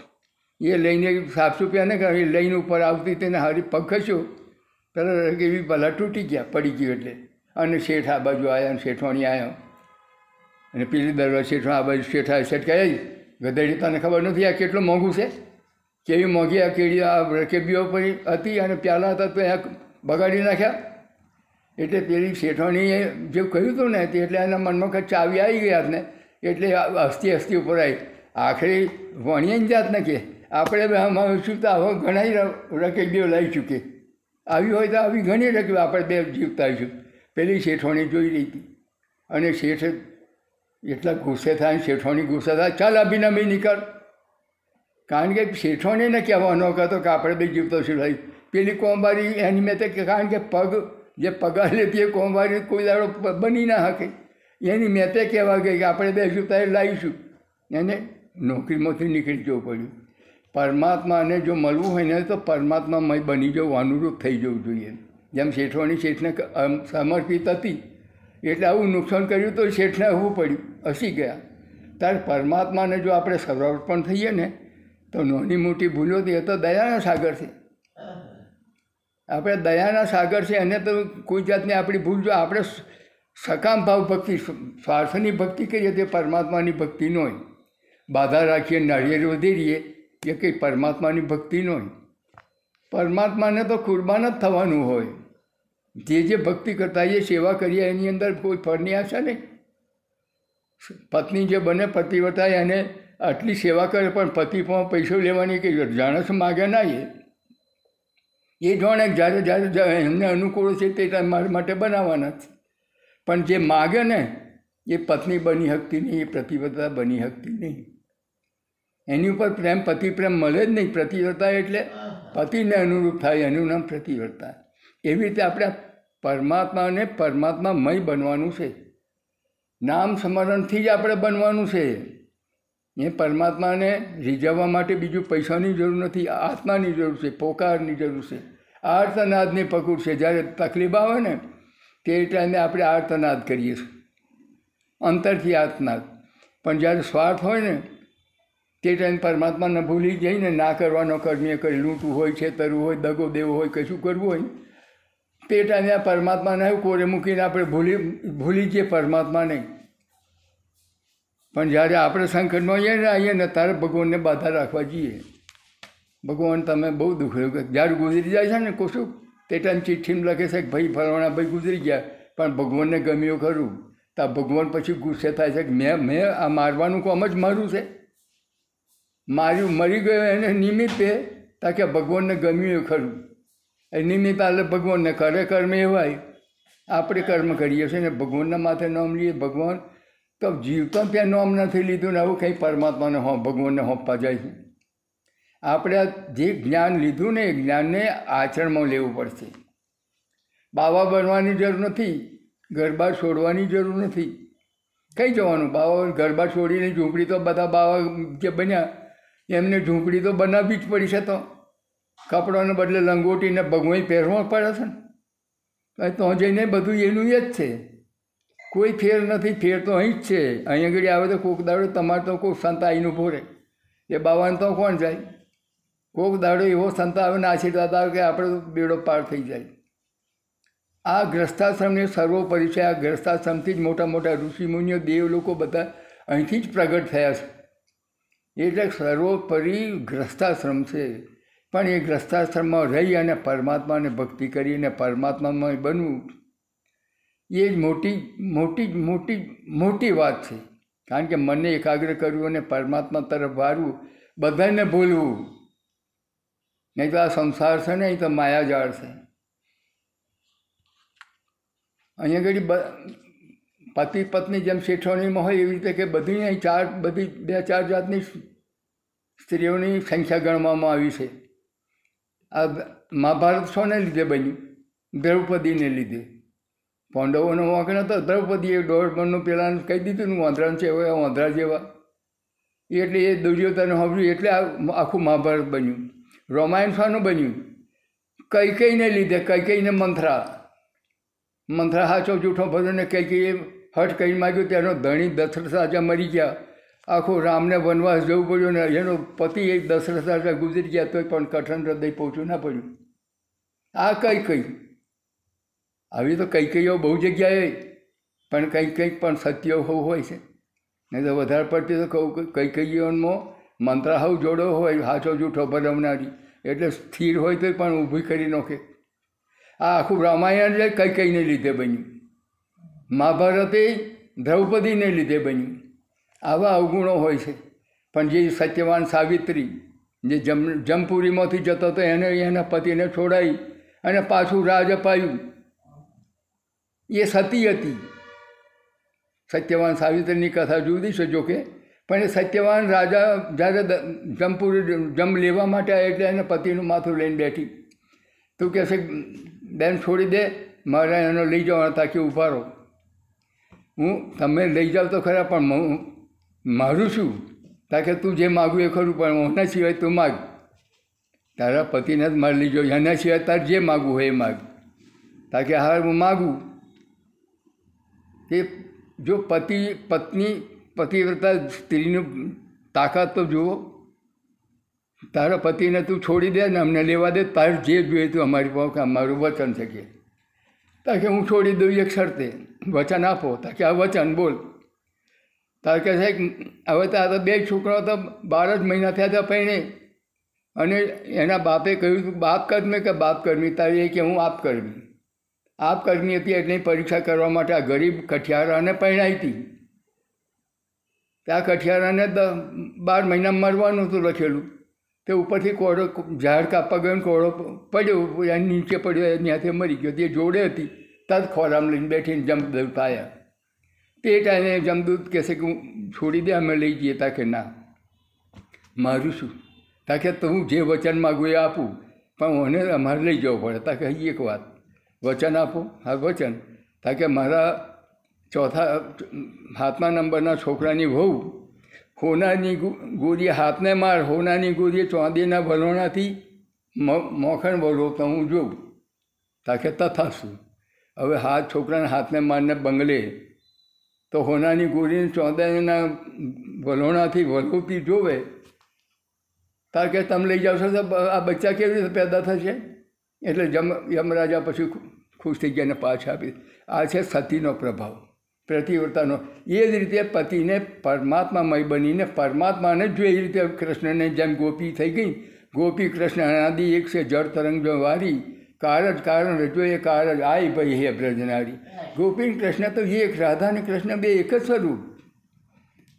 એ લઈને સાતસો રૂપિયાને કે લઈને ઉપર આવતી તેને હારી પગ ખસ્યો પેલા એવી પહેલાં તૂટી ગયા, પડી ગયું એટલે. અને શેઠ આ બાજુ આવ્યા અને શેઠવાણી આવ્યો. અને પેલી દરવાજ શેઠવા આ બાજુ શેઠા શેઠ કહે ગધેડી, તને ખબર નથી આ કેટલું મોંઘું છે? કેવી મોંઘી આ કેળી, આ રકેબીઓ પડી હતી અને પ્યાલા હતા તો એ બગાડી નાખ્યા. એટલે પેલી શેઠવાણીએ જે કહ્યું હતું ને, તે એટલે એના મનમાં કે ચાવી આવી ગયા ને એટલે હસ્તી હસ્તી ઉપર આવી. આખરે વણીએ જાત ને કે, આપણે શું તો આવા ઘણા રકેબીઓ લાવી ચૂકે. આવી હોય તો આવી ઘણી રકીબ આપણે બે જીવતા આવીશું પેલી શેઠોણી જોઈ હતી અને શેઠ એટલા ગુસ્સે થાય શેઠોણી ગુસ્સે થાય, ચાલ અભિનમી નીકળ. કારણ કે શેઠોને કહેવાનો કહેતો કે આપણે બે જીવતો છું ભાઈ પેલી કોમવારી એની મેં કે કારણ કે પગ, જે પગાર લેતી એ કોમવારી કોઈ દાડો બની ના શકે. એની મેં તે કહેવા ગઈ કે આપણે બે જીવતા લાવીશું એને નોકરીમાંથી નીકળી જવું પડ્યું. પરમાત્માને જો મળવું હોય ને તો પરમાત્મામય બની જવું, અનુરૂપ થઈ જવું જોઈએ. જેમ શેઠવાની શેઠને સમર્પિત હતી, એટલે આવું નુકસાન કર્યું તો શેઠને આવવું પડ્યું, હસી ગયા. ત્યારે પરમાત્માને જો આપણે સમર્પણ થઈએ ને, તો નાની મોટી ભૂલો એ તો દયાના સાગર છે. આપણે દયાના સાગર છે, એને તો કોઈ જાતની આપણી ભૂલ જો આપણે સકામ ભાવ ભક્તિ સ્વાર્થની ભક્તિ કરીએ તે પરમાત્માની ભક્તિ ન હોય. બાધા રાખીએ, નાળિયેર વધેરીએ એ કંઈ પરમાત્માની ભક્તિ ન હોય પરમાત્માને તો કુરબાન જ થવાનું હોય. જે જે ભક્તિ કરતા એ સેવા કરીએ, એની અંદર કોઈ ફળની આશા નહીં. પત્ની જે બને પતિવ્રતા એને આટલી સેવા કરે, પણ પતિ પણ પૈસો લેવાની કે જાણસ માગે ના એ. એ જાણે જ્યારે જ્યારે એમને અનુકૂળ છે તે મારા માટે બનાવવાના છે. પણ જે માગે ને, એ પત્ની બની શકતી નહીં, એ પ્રતિબદ્ધતા બની શકતી નહીં. એની ઉપર પ્રેમ પતિ પ્રેમ મળે જ નહીં પ્રતિવ્રતા એટલે પતિને અનુરૂપ થાય, એનું નામ પ્રતિવ્રતા એવી રીતે આપણે પરમાત્માને પરમાત્મામય બનવાનું છે. નામ સ્મરણથી જ આપણે બનવાનું છે. એ પરમાત્માને રીઝવવા માટે બીજું પૈસાની જરૂર નથી, આત્માની જરૂર છે, પોકારની જરૂર છે. આર્તનાદની પકડ છે જ્યારે તકલીફ આવે ને, તે ટાઈમે આપણે આર્તનાદ કરીએ છીએ. અંતરથી આર્તનાદ. પણ જ્યારે સ્વાર્થ હોય ને તે ટાઈમ પરમાત્માને ભૂલી જઈને ના કરવાનો કર્મીએ કરી લૂંટવું હોય, છેતરવું હોય, દગો દેવો હોય, કશું કરવું હોય તે ટાઈમે આ પરમાત્માને કોરે મૂકીને આપણે ભૂલી ભૂલી જઈએ પરમાત્માને. પણ જ્યારે આપણે સંકટમાં આવીએ ને આવીએ ને ત્યારે ભગવાનને બાધા રાખવા જઈએ. ભગવાન તમે બહુ દુઃખ જ્યારે ગુજરી જાય છે ને કશું, તે ટાઈમ ચિઠ્ઠીમાં લખે છે કે ભાઈ ફરવાના ભાઈ ગુજરી ગયા, પણ ભગવાનને ગમ્યો ખરું. તો ભગવાન પછી ગુસ્સે થાય છે કે મેં મેં આ મારવાનું કોમ જ મારું છે. માર્યું મરી ગયો એને નિમિત્તે તાકે ભગવાનને ગમ્યું એ ખરું. એ નિમિત્ત એટલે ભગવાનને કરે કર્મ એવાય. આપણે કર્મ કરીએ છીએ ને ભગવાનના માથે નામ લઈએ, ભગવાન તો જીવતો ત્યાં નામ નથી લીધું ને આવું કંઈ પરમાત્માને હો, ભગવાનને હોંપવા જાય છે. આપણે જે જ્ઞાન લીધું ને એ જ્ઞાનને આચરણમાં લેવું પડશે. બાવા બનવાની જરૂર નથી, ગરબા છોડવાની જરૂર નથી. કઈ જવાનું? બાવા ગરબા છોડીને ઝૂંપડી તો બધા બાવા જે બન્યા એમને ઝૂંપડી તો બનાવવી જ પડી છે તો. કપડાને બદલે લંગોટીને ભગવાઈ પહેરવો પડે છે ને. તો જઈને બધું એનું એ જ છે. કોઈ ફેર નથી, ફેર તો અહીં જ છે. અહીં આગળ આવે તો કોક દાડો તમારે તો કોઈ સંત આવીને ઊભો રહે. એ બાવાને તો કોણ જાય? કોક દાડો એવો સંત આવે ને આશીર્વાદ આવે કે આપણે બેડો પાર થઈ જાય. આ ગ્રસ્તાશ્રમને સર્વોપરી છે. આ ગ્રસ્તાશ્રમથી જ મોટા મોટા ઋષિમુનિઓ દેવ લોકો બધા અહીંથી જ પ્રગટ થયા છે. એટલે સર્વોપરી ગ્રસ્તાશ્રમ છે. પણ એ ગ્રસ્તાશ્રમમાં રહી અને પરમાત્માને ભક્તિ કરીને પરમાત્મામાં બનવું, એ જ મોટી મોટી મોટી મોટી વાત છે. કારણ કે મને એકાગ્ર કરવું અને પરમાત્મા તરફ વાળવું બધાને ભૂલવું. નહીં તો આ સંસાર છે ને અહીં તો માયાજાળ છે. અહીંયા આગળ પતિ પત્ની જેમ શેઠવણીમાં હોય એવી રીતે કે બધી અહીં ચાર, બધી બે ચાર જાતની સ્ત્રીઓની સંખ્યા ગણવામાં આવી છે. આ મહાભારત શોને લીધે બન્યું? દ્રૌપદીને લીધે. પાંડવોનો વાંક નહોતો દ્રૌપદીએ દોઢ મણનું પહેલાં કહી દીધું ને, વાંદરાને છે, હવે વાંદરા જેવા. એટલે એ દુર્યોધન સાંભળ્યું એટલે આખું મહાભારત બન્યું. રોમાયણ શાનું બન્યું. કઈ કઈને લીધે કઈ કઈને મંથરા. મંથરા હાચો જૂઠો ભજને કઈ કઈ હટ કહી માગ્યું તેનો ધણી દશરથ રાજા મરી ગયા. આખો રામને વનવાસ જવું પડ્યું ને એનો પતિ એ દશરથ રાજા ગુજરી ગયા તોય પણ કઠણ હૃદય પહોંચ્યું ના પડ્યું. આ કઈ કઈ આવી તો કઈ કઈઓ બહુ જગ્યાએ પણ કંઈક કંઈક પણ સત્ય હોવું હોય છે. નહીં તો વધારે પડતી તો કહું કઈ કઈઓમાં મંત્ર હાવ જોડો હોય, હાચો જૂઠો ભરવનારી એટલે સ્થિર હોય તો પણ ઊભી કરી નાખે. આ આખું રામાયણ જે કઈ કઈને લીધે બન્યું. મહાભારતે દ્રૌપદીને લીધે બન્યું. આવા અવગુણો હોય છે. પણ જે સત્યવાન સાવિત્રી, જે જમ, જમપુરીમાંથી જતો હતો, એને એના પતિને છોડાવી અને પાછું રાજ અપાયું. એ સતી હતી. સત્યવાન સાવિત્રીની કથા જુદી છે જોકે, પણ એ સત્યવાન રાજા જ્યારે જમપુરી જમ લેવા માટે આવ્યા એટલે એને પતિનું માથું લઈને બેઠી. તું કહેશે, બેન, છોડી દે, મારે એનો લઈ જવાના તાકી ઊભા રહો. હું તમે લઈ જાઓ તો ખરા, પણ હું મારું શું? તાકે તું જે માગું એ ખરું, પણ એના સિવાય તું માગ. તારા પતિને જ મારી લીજો, એના સિવાય તારે જે માગવું હોય એ માગ. તાકે હાર હું માગું. કે જો પતિ, પત્ની પતિવ્રતા સ્ત્રીનું તાકાત તો જુઓ. તારા પતિને તું છોડી દે ને અમને લેવા દે, તારે જે જોઈએ તું અમારી પાસે અમારું વચન છે કે. તાકે હું છોડી દઉં એક શરતે. વચન આપો. તાકે આ વચન બોલ. તારે કહે સાહેબ, હવે તો તો બે છોકરાઓ તો બાર જ મહિના થયા હતા પહેણે અને એના બાપે કહ્યું બાપ કર્મી કે બાપ કર્મી? તારે એ કે હું આપ કર્મી. આપ કર્મી હતી એટલે પરીક્ષા કરવા માટે આ ગરીબ કઠિયારાને પરણાવી હતી. ત્યાં કઠિયારાને બાર મહિના મરવાનું હતું લખેલું. તે ઉપરથી કોળો ઝાડ કાપવા ગયો કોળો પડ્યો એની નીચે પડ્યો એની હાથે મરી ગયો. તે જોડે હતી. તદ ખોરામ લઈને બેઠીને જમદૂત આવ્યા તે ટાઈમે જમદૂત કહેશે કે હું છોડી દે, અમે લઈ જઈએ. તાકે ના. મારું શું? તાકે તો હું જે વચન માગું એ આપું, પણ મને અમારે લઈ જવું પડે. તાકે એક વાત. વચન આપો? હા, વચન. તાકે મારા ચોથા હાથમા નંબરના છોકરાની વહુ, હોનાની ગોરીએ હાથને માર, હોનાની ગોરીએ ચોંદીના વલોણાથી મોખણ વળો તો હું જોઉં. તાકે તથાશું હવે હાથ છોકરાના હાથને મારને બંગલે. તો હોનાની ગોરીને ચોંદાના વલોણાથી વલોતી જોવે. તાર કે તમે લઈ જાવ છો તો આ બચ્ચા કેવી રીતે પેદા થશે? એટલે જમ યમરાજા પછી ખુશ થઈ ગયા અને પાછા આપી આ છે સતીનો પ્રભાવ, પ્રતિવ્રતાનો. એ જ રીતે પતિને પરમાત્મામય બનીને પરમાત્માને જ જો એ રીતે કૃષ્ણને જેમ ગોપી થઈ ગઈ, ગોપી કૃષ્ણ અનાદિ એક છે જળ તરંગ જો વારી. કારજ કારણ રજો એ કારજ આય ભાઈ હે બ્રજનારી. ગોપી અને કૃષ્ણ તો એક રાધા અને કૃષ્ણ બે એક જ સ્વરૂપ.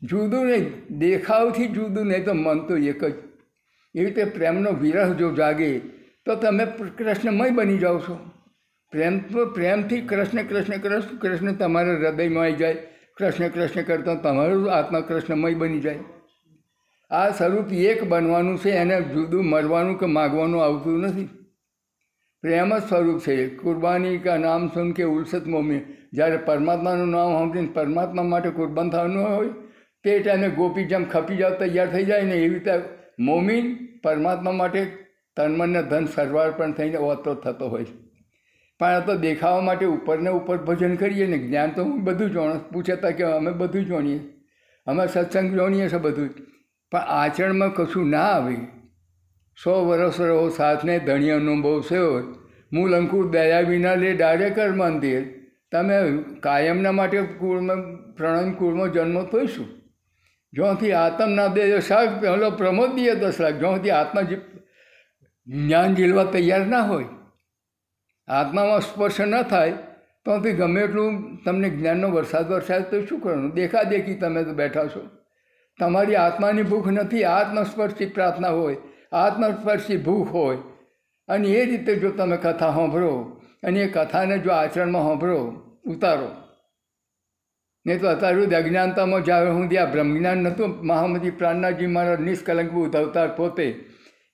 જુદું નહીં દેખાવથી જુદું નહીં તો મન તો એક જ. એવી રીતે પ્રેમનો વિરહ જો જાગે તો તમે કૃષ્ણમય બની જાઓ છો. પ્રેમ તો પ્રેમથી કૃષ્ણ કૃષ્ણ કૃષ્ણ કૃષ્ણ તમારા હૃદયમાં આવી જાય. કૃષ્ણ કૃષ્ણ કરતાં તમારું આત્મા કૃષ્ણમય બની જાય. આ સ્વરૂપ એક બનવાનું છે એને જુદું મરવાનું કે માગવાનું આવતું નથી. પ્રેમ જ સ્વરૂપ છે. કુરબાની કા નામ સુન કે ઉલસત મોમી. જ્યારે પરમાત્માનું નામ સાંભળીને પરમાત્મા માટે કુરબાન થવાનું હોય તે ટાઈમે ગોપી જેમ ખપી જાવ, તૈયાર થઈ જાય ને એવી રીતે મોમીન પરમાત્મા માટે તન્મનને ધન સર્વાર્પણ થઈને ઓતો થતો હોય છે. પણ આ તો દેખાવા માટે ઉપરને ઉપર ભજન કરીએ ને જ્ઞાન તો હું બધું જાણું. પૂછતા કે અમે બધું જાણીએ. અમે સત્સંગ જાણીએ છીએ બધું પણ આચરણમાં કશું ના આવે. સો વર્ષ રહો સાથને ધણી અનુભવ છે મૂળ અંકુર દયા વિના લે ડારે મંદિર. તમે કાયમના માટે કુળમાં, પ્રણય કુળમાં જન્મ થઈશું. જ્યાંથી આત્મના દે શાક પહેલો પ્રમોદ દીએ દસ લાખ જ્યાંથી આત્મા જ્ઞાન ઝીલવા તૈયાર ના હોય. આત્મામાં સ્પર્શ ન થાય તો ગમે એટલું તમને જ્ઞાનનો વરસાદ વરસાદ તો શું કરવાનું? દેખાદેખી તમે તો બેઠા છો. તમારી આત્માની ભૂખ નથી, આત્મસ્પર્શી પ્રાર્થના હોય. આત્મસ્પર્શી ભૂખ હોય, અને એ રીતે જો તમે કથા સાંભળો, અને એ કથાને જો આચરણમાં સાંભળો, ઉતારો. નહીં તો અત્યારે સુધી અજ્ઞાનતામાં જ્યારે હું ત્યાં બ્રહ્મજ્ઞાન નહોતું, મહામતી પ્રાણનાજી મારા નિષ્કલંક બુદ્ધ પોતે.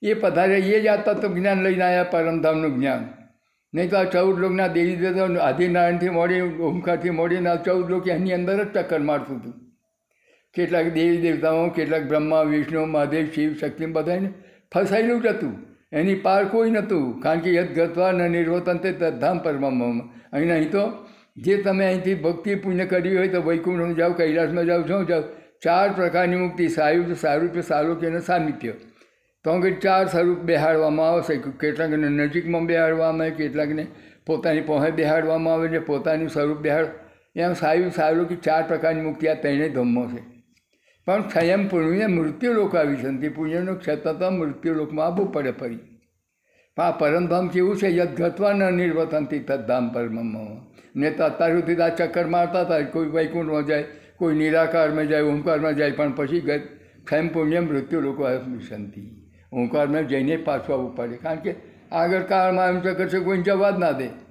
એ પધારે, એ જ આ જ્ઞાન લઈને આવ્યા પરમધામનું જ્ઞાન. નહીં તો આ ચૌદ લોકના દેવી દેવતા આદિનારાયણથી મોડી, ઓમકારથી મોડીને આ ચૌદ લોક એની અંદર જ ચક્કર મારતું હતું. કેટલાક દેવી દેવતાઓ કેટલાક બ્રહ્મા, વિષ્ણુ, મહાદેવ, શિવ, શક્તિ બધાને ફસાયેલું જ હતું. એની પાર કોઈ નહોતું, કારણ કે યદ ગતવા ન નિર્વતન તે તદ્ધામ પરમામાં. અહીં અહીં તો જે તમે અહીંથી ભક્તિ પુણ્ય કરી હોય તો વૈકુંઠમાં જાઓ, કૈલાસમાં જાઓ જો જાઓ, ચાર પ્રકારની મુક્તિ સાયુજ સારૂપ્ય, સાલોક્ય અને સામિત્ય. તો કે ચાર સ્વરૂપ બેહાડવામાં આવશે કેટલાકને નજીકમાં બેહાડવામાં આવે કેટલાકને પોતાની પહોંચે બેહાડવામાં આવે છે, પોતાનું સ્વરૂપ બેહાડ. એમ સાયુ સારું કે ચાર પ્રકારની મુક્તિ આ ત્રણેય ધમ્મો છે. પણ સંયમ મૃત્યુ મૃત્યુલોક આવી સંતિ પુણ્યનો ક્ષેત્ર મૃત્યુલોકમાં આવવું પડે ફરી. આ પરમધામ કેવું છે, યદ ન નિર્વતનથી તદ્ધામ પરમ ને તો અત્યાર સુધી આ ચક્કર મારતા હતા, કોઈ વૈકુંઠમાં જાય, કોઈ નિરાકારમાં જાય ઓમકારમાં જાય, પણ પછી ગત સંયમ પુણ્ય મૃત્યુ લોકો આવી સંતિ ઓંકારમાં જઈને પાછું આવવું પડે. કારણ કે આગળ કાળમાં એમ ચક્કર છે કોઈ જવા જ ના દે.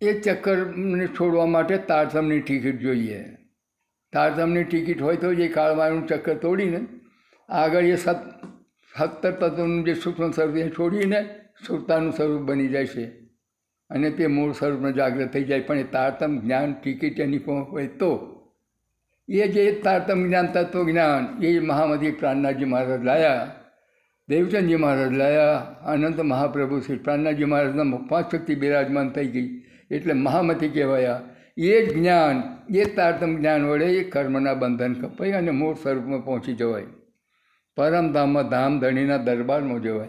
એ ચક્કરને છોડવા માટે તારતમની ટિકિટ જોઈએ. તારતમની ટિકિટ હોય તો જે કાળવાનું ચક્કર તોડીને આગળ એ સત, સત્તર તત્વનું જે સૂક્ષ્મ સ્વરૂપ એ છોડીને સુરતાનું સ્વરૂપ બની જાય છે અને તે મૂળ સ્વરૂપમાં જાગૃત થઈ જાય. પણ એ તારતમ જ્ઞાન ટિકિટ એની પણ હોય તો એ જે તારતમ જ્ઞાન, તત્વ જ્ઞાન એ મહામતી પ્રાણનાથજી મહારાજ લાયા, દેવચંદજી મહારાજ લાયા, અનંત મહાપ્રભુ શ્રી પ્રાણનાથજી મહારાજના પાંચ શક્તિ બિરાજમાન થઈ ગઈ. એટલે મહામતી કહેવાયા એ જ જ્ઞાન, એ તારતમ જ્ઞાન વડે એ કર્મના બંધન કપાય અને મૂળ સ્વરૂપમાં પહોંચી જવાય. પરમધામમાં ધામ ધણીના દરબારમાં જવાય.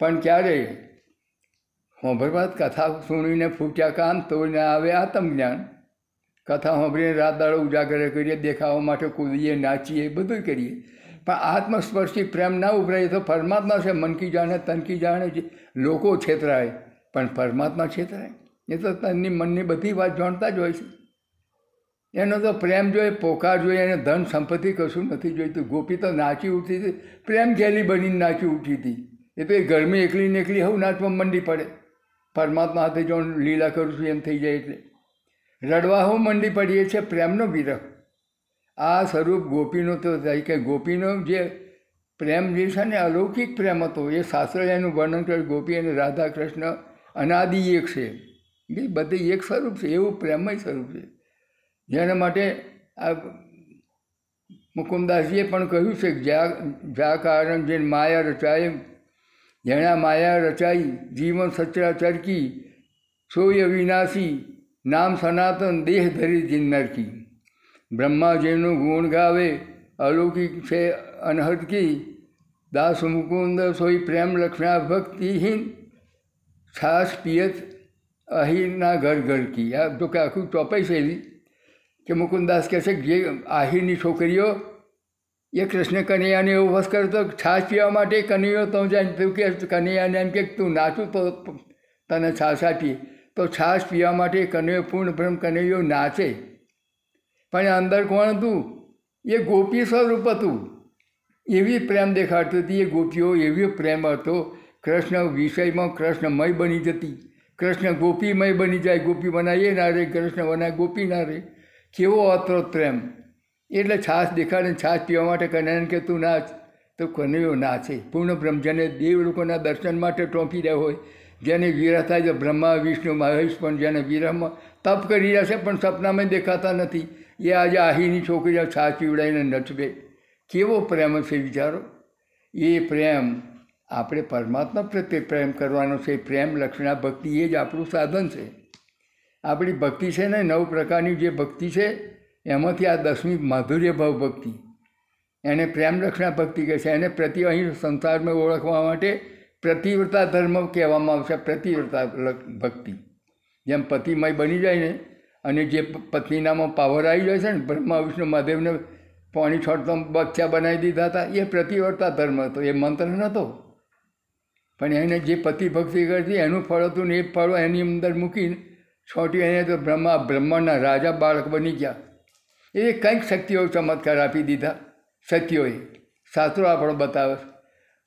પણ ક્યારે? હોંભરવાદ કથા સુણીને ફૂટ્યા કામ તોડીને આવે આત્મજ્ઞાન કથા સાંભળીને રાત દાડો ઉજાગર કરીએ, દેખાવા માટે કૂદીએ, નાચીએ બધું કરીએ. પણ આત્મસ્પર્શી પ્રેમ ના ઉભરાય તો પરમાત્મા છે મનકી જાણે તનકી જાણે લોકો છેતરાય. પણ પરમાત્મા છેતરાય. એ તો તનની મનની બધી વાત જાણતા જ હોય છે. એનો તો પ્રેમ જોઈએ, પોકાર જોઈએ, એને ધન સંપત્તિ કશું નથી જોઈતું. ગોપી તો નાચી ઉઠી હતી. પ્રેમ ઘેલી બનીને નાચી ઉઠી હતી. એ તો એ ગરમી એકલી ને એકલી હું નાચવા મંડી પડે. પરમાત્મા હાથે જો લીલા કરું છું, એમ થઈ જાય એટલે. રડવા હું મંડી પડીએ છે પ્રેમનો વિરહ. આ સ્વરૂપ ગોપીનો તો થાય કે ગોપીનો જે પ્રેમ જે છે ને, અલૌકિક પ્રેમ હતો, એ શાસ્ત્ર એનું વર્ણન કરે, ગોપી અને રાધા કૃષ્ણ અનાદિ એક છે. એ બધી એક સ્વરૂપ છે, એવું પ્રેમય સ્વરૂપ છે. જેના માટે આ મુકુમદાસજીએ પણ કહ્યું છે કે જ્યાં જ્યાં કારણ જેને માયા રચાય જેણા માયા રચાઈ જીવન સચરાચરકી સોય વિનાશી, નામ સનાતન દેહ ધરી જિન્નરકી બ્રહ્માજીનું ગુણ ગાવે, અલૌકિક છે અનહદકી દાસ મુકુંદ સોય પ્રેમ લક્ષ્ણા ભક્તિહીન છાસ પિયત અહીરના ઘર ઘર કી. આ તો કે આખું ચોપાઈ છે એવી કે મુકુંદાસ કહે છે જે આહીરની છોકરીઓ, એ કૃષ્ણ કનૈયાને એવું વસ કરતો, છાશ પીવા માટે કનૈયો તો જાય તું કે કનૈયાને એમ કે તું નાચું તો તને છાશ આપીએ. તો છાશ પીવા માટે કનૈયો પૂર્ણ બ્રહ્મ કનૈયો નાચે. પણ અંદર કોણ હતું? એ ગોપી સ્વરૂપ હતું. એવી પ્રેમ દેખાડતી હતી, એ ગોપીઓ એવી પ્રેમ હતો. કૃષ્ણ વિષયમાં કૃષ્ણમય બની જતી. કૃષ્ણ ગોપીમય બની જાય, ગોપી બનાવીએ ના રે, કૃષ્ણ બનાય ગોપી ના રે. કેવો હતો પ્રેમ. એટલે છાશ દેખાડે છાશ પીવા માટે કનૈયાને કે તું નાચ. તો કનૈયો નાચે. પૂર્ણ બ્રહ્મ જેને દેવ લોકોના દર્શન માટે ટોંપી રહ્યા હોય. જેને વિરહ થાય છે બ્રહ્મા, વિષ્ણુ, મહેશ પણ જેને વિરહમાં તપ કરી રહ્યા છે, પણ સપનામાં દેખાતા નથી. એ આજે આહીની છોકરીઓ છાશ પીવડાવીને નચવે. કેવો પ્રેમ છે વિચારો. એ પ્રેમ આપણે પરમાત્મા પ્રત્યે પ્રેમ કરવાનો છે, પ્રેમ લક્ષણા ભક્તિ એ જ આપણું સાધન છે. આપણી ભક્તિ છે ને નવ પ્રકારની જે ભક્તિ છે, એમાંથી આ દસમી માધુર્ય ભાવ ભક્તિ. એને પ્રેમ લક્ષણા ભક્તિ કહે છે. એને પ્રતિ અહીં સંસારમાં ઓળખવા માટે પ્રતિવ્રતા ધર્મ કહેવામાં આવશે, પ્રતિવ્રતા ભક્તિ. જેમ પતિમય બની જાય ને, અને જે પત્નીનામાં પાવર આવી જાય છે ને, બ્રહ્મા, વિષ્ણુ, મહાદેવને પાણી છોડતો, બચ્ચા બનાવી દીધા હતા, એ પ્રતિવ્રતા ધર્મ હતો, એ મંત્ર નહોતો. પણ એને જે પતિ ભક્તિ કરતી એનું ફળ હતું ને એ ફળ એની અંદર મૂકીને છોટી એને તો બ્રહ્મા બ્રહ્માંડના રાજા બાળક બની ગયા. એ કંઈક શક્તિઓ ચમત્કાર આપી દીધા. શક્તિઓએ. શાસ્ત્રો આપણો બતાવે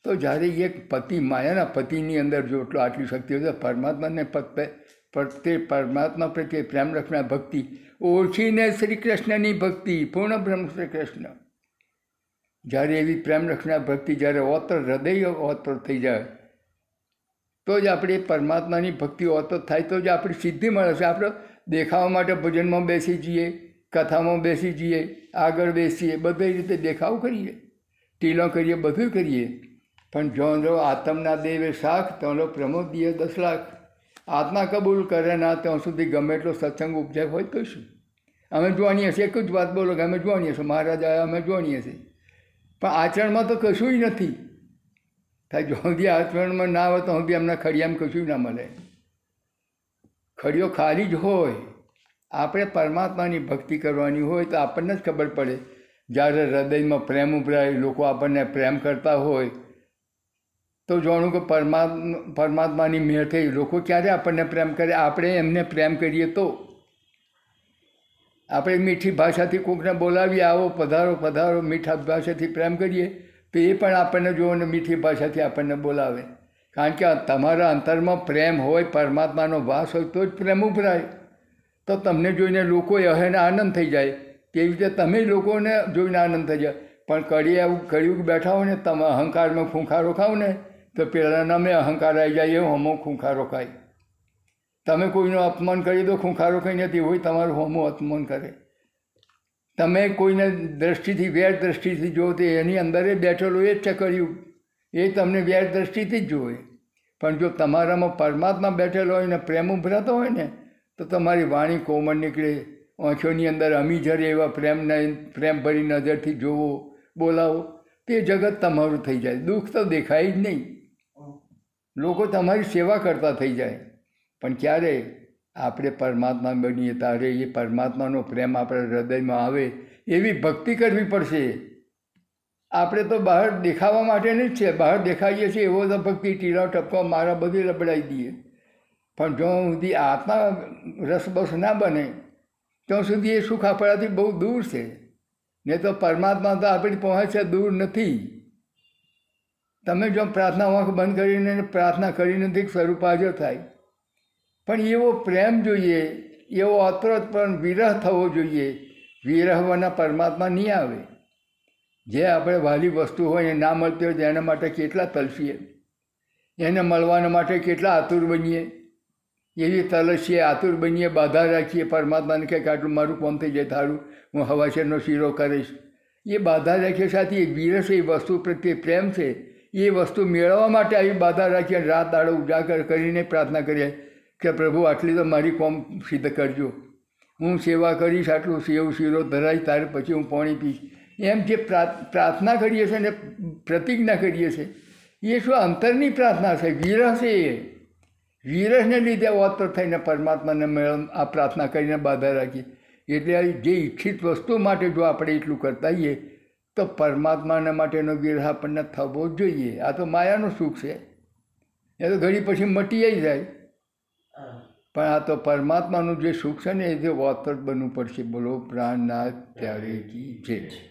તો જ્યારે એક પતિ માયાના પતિની અંદર જો એટલો આટલી શક્તિ હોય તો પરમાત્માને પ્રત્યે પરમાત્મા પ્રત્યે પ્રેમ રક્ષણા ભક્તિ. ઓળખીને શ્રી કૃષ્ણની ભક્તિ, પૂર્ણ બ્રહ્મ શ્રી કૃષ્ણ. જ્યારે એવી પ્રેમ રક્ષણા ભક્તિ, જ્યારે ઓતર, હૃદય ઓતર થઈ જાય તો જ આપણે પરમાત્માની ભક્તિ ઓતર થાય તો જ આપણી સિદ્ધિ મળે છે. આપણે દેખાવા માટે ભજનમાં બેસી જઈએ, કથામાં બેસી જઈએ, આગળ બેસીએ, બધી રીતે દેખાવ કરીએ, ટીલો કરીએ, બધું કરીએ. પણ જો આત્મના દેવે શાખ તો પ્રમોદીએ દસ લાખ, આત્મા કબૂલ કરે ના, ત્યાં સુધી ગમે એટલો સત્સંગ ઉપજાય હોય તો શું? અમે જોવાની હશે, એક જ વાત બોલો કે અમે જોવાની હશે, મહારાજા અમે જોવાની હશે. પણ આચરણમાં તો કશું નથી. થાય જો સુધી આચરણમાં ના આવે તો સુધી એમના ખડિયામાં કશું ના મળે. ખડિયો ખાલી જ હોય, આપણે પરમાત્માની ભક્તિ કરવાની હોય તો આપણને જ ખબર પડે. જ્યારે હૃદયમાં પ્રેમ ઉભરાય, લોકો આપણને પ્રેમ કરતા હોય, તો જાણું કે પરમાત્મા, પરમાત્માની મેળ થઈ. લોકો ક્યારે આપણને પ્રેમ કરે? આપણે એમને પ્રેમ કરીએ તો. આપણે મીઠી ભાષાથી કોઈકને બોલાવીએ, આવો પધારો પધારો, મીઠા ભાષાથી પ્રેમ કરીએ. તો એ પણ આપણને જુઓ ને મીઠી ભાષાથી આપણને બોલાવે. કારણ કે તમારા અંતરમાં પ્રેમ હોય, પરમાત્માનો વાસ હોય, તો જ પ્રેમ ઉભરાય. તો તમને જોઈને લોકો અહેને આનંદ થઈ જાય. તેવી રીતે તમે લોકોને જોઈને આનંદ થઈ જાય. પણ કડી એવું કડિયું બેઠા હોય ને, તમે અહંકારમાં ખૂંખારો ખાવ ને, તો પહેલાં નામે અહંકાર આવી જાય એવું હમો ખૂંખારો ખાય. તમે કોઈનું અપમાન કરી દો, ખૂંખારો કંઈ નથી, હોય તમારું હોમો અપમાન કરે. તમે કોઈને દ્રષ્ટિથી વેર દ્રષ્ટિથી જુઓ તો એની અંદર એ બેઠેલું એ જ ચકર્યું. એ તમને વેર દ્રષ્ટિથી જ જુએ પણ જો તમારામાં પરમાત્મા બેઠેલો હોય ને પ્રેમ ઉભરાતો હોય ને તો તમારી વાણી કોમળ નીકળે. આંખોની અંદર અમી જરે એવા પ્રેમને પ્રેમ ભરી નજરથી જોવો બોલાવો. તે જગત તમારું થઈ જાય. દુઃખ તો દેખાય જ નહીં. લોકો તમારી સેવા કરતા થઈ જાય. પણ ક્યારે આપણે પરમાત્મા બનીએ તારે એ પરમાત્માનો પ્રેમ આપણા હૃદયમાં આવે એવી ભક્તિ કરવી પડશે. આપણે તો બહાર દેખાવા માટેની જ છે, બહાર દેખાઈએ છીએ એવો તો ભક્તિ ટીલા ટપકા મારા બધી લબડાવી દઈએ. પણ જો સુધી આત્મા રસબસ ના બને, ત્યાં સુધી એ સુખ આપણાથી બહુ દૂર છે. ને તો પરમાત્મા તો આપણી પહોંચે દૂર નથી. તમે જો પ્રાર્થના, આંખ બંધ કરીને પ્રાર્થના કરીને સ્વરૂપ હાજર થાય. પણ એવો પ્રેમ જોઈએ, એવો પણ વિરહ થવો જોઈએ. વિરહવાના પરમાત્મા નહીં આવે. જે આપણે વાલી વસ્તુ હોય એ ના મળતી હોય એના માટે કેટલા તલફીએ એને મળવાના માટે કેટલા આતુર બનીએ? એવી તલસીએ, આતુર બનીએ, બાધા રાખીએ પરમાત્માને કે આટલું મારું કોમ થઈ જાય, તારું હું હવાશરનો શીરો કરીશ. એ બાધા રાખીએ સાથે એ વિરસ એ વસ્તુ પ્રત્યે પ્રેમ છે. એ વસ્તુ મેળવવા માટે આવી બાધા રાખીએ રાત દાડો ઉજાગર કરીને પ્રાર્થના કરીએ. કે પ્રભુ, આટલી તો મારી કોમ સિદ્ધ કરજો. હું સેવા કરીશ, આટલું સેવ, શીરો ધરાય, તારે પછી હું પાણી પીશ. એમ જે પ્રા- પ્રાર્થના કરીએ છીએ ને, પ્રતિજ્ઞા કરીએ છીએ, એ શું અંતરની પ્રાર્થના છે? વિરહ છે એ. વિરહને લીધે ઓતર થઈને પરમાત્માને મેળ આ પ્રાર્થના કરીને બાધા રાખી એટલે જે ઈચ્છિત વસ્તુ માટે જો આપણે એટલું કરતા હોઈએ, તો પરમાત્માના માટેનો વિરહ આપણને થવો જોઈએ. આ તો માયાનું સુખ છે. એ તો ઘડી પછી મટી જાય. પણ આ તો પરમાત્માનું જે સુખ છે ને એ જે ઓતર બનવું પડશે, બોલો પ્રાણનાથ ત્યારે કી જય.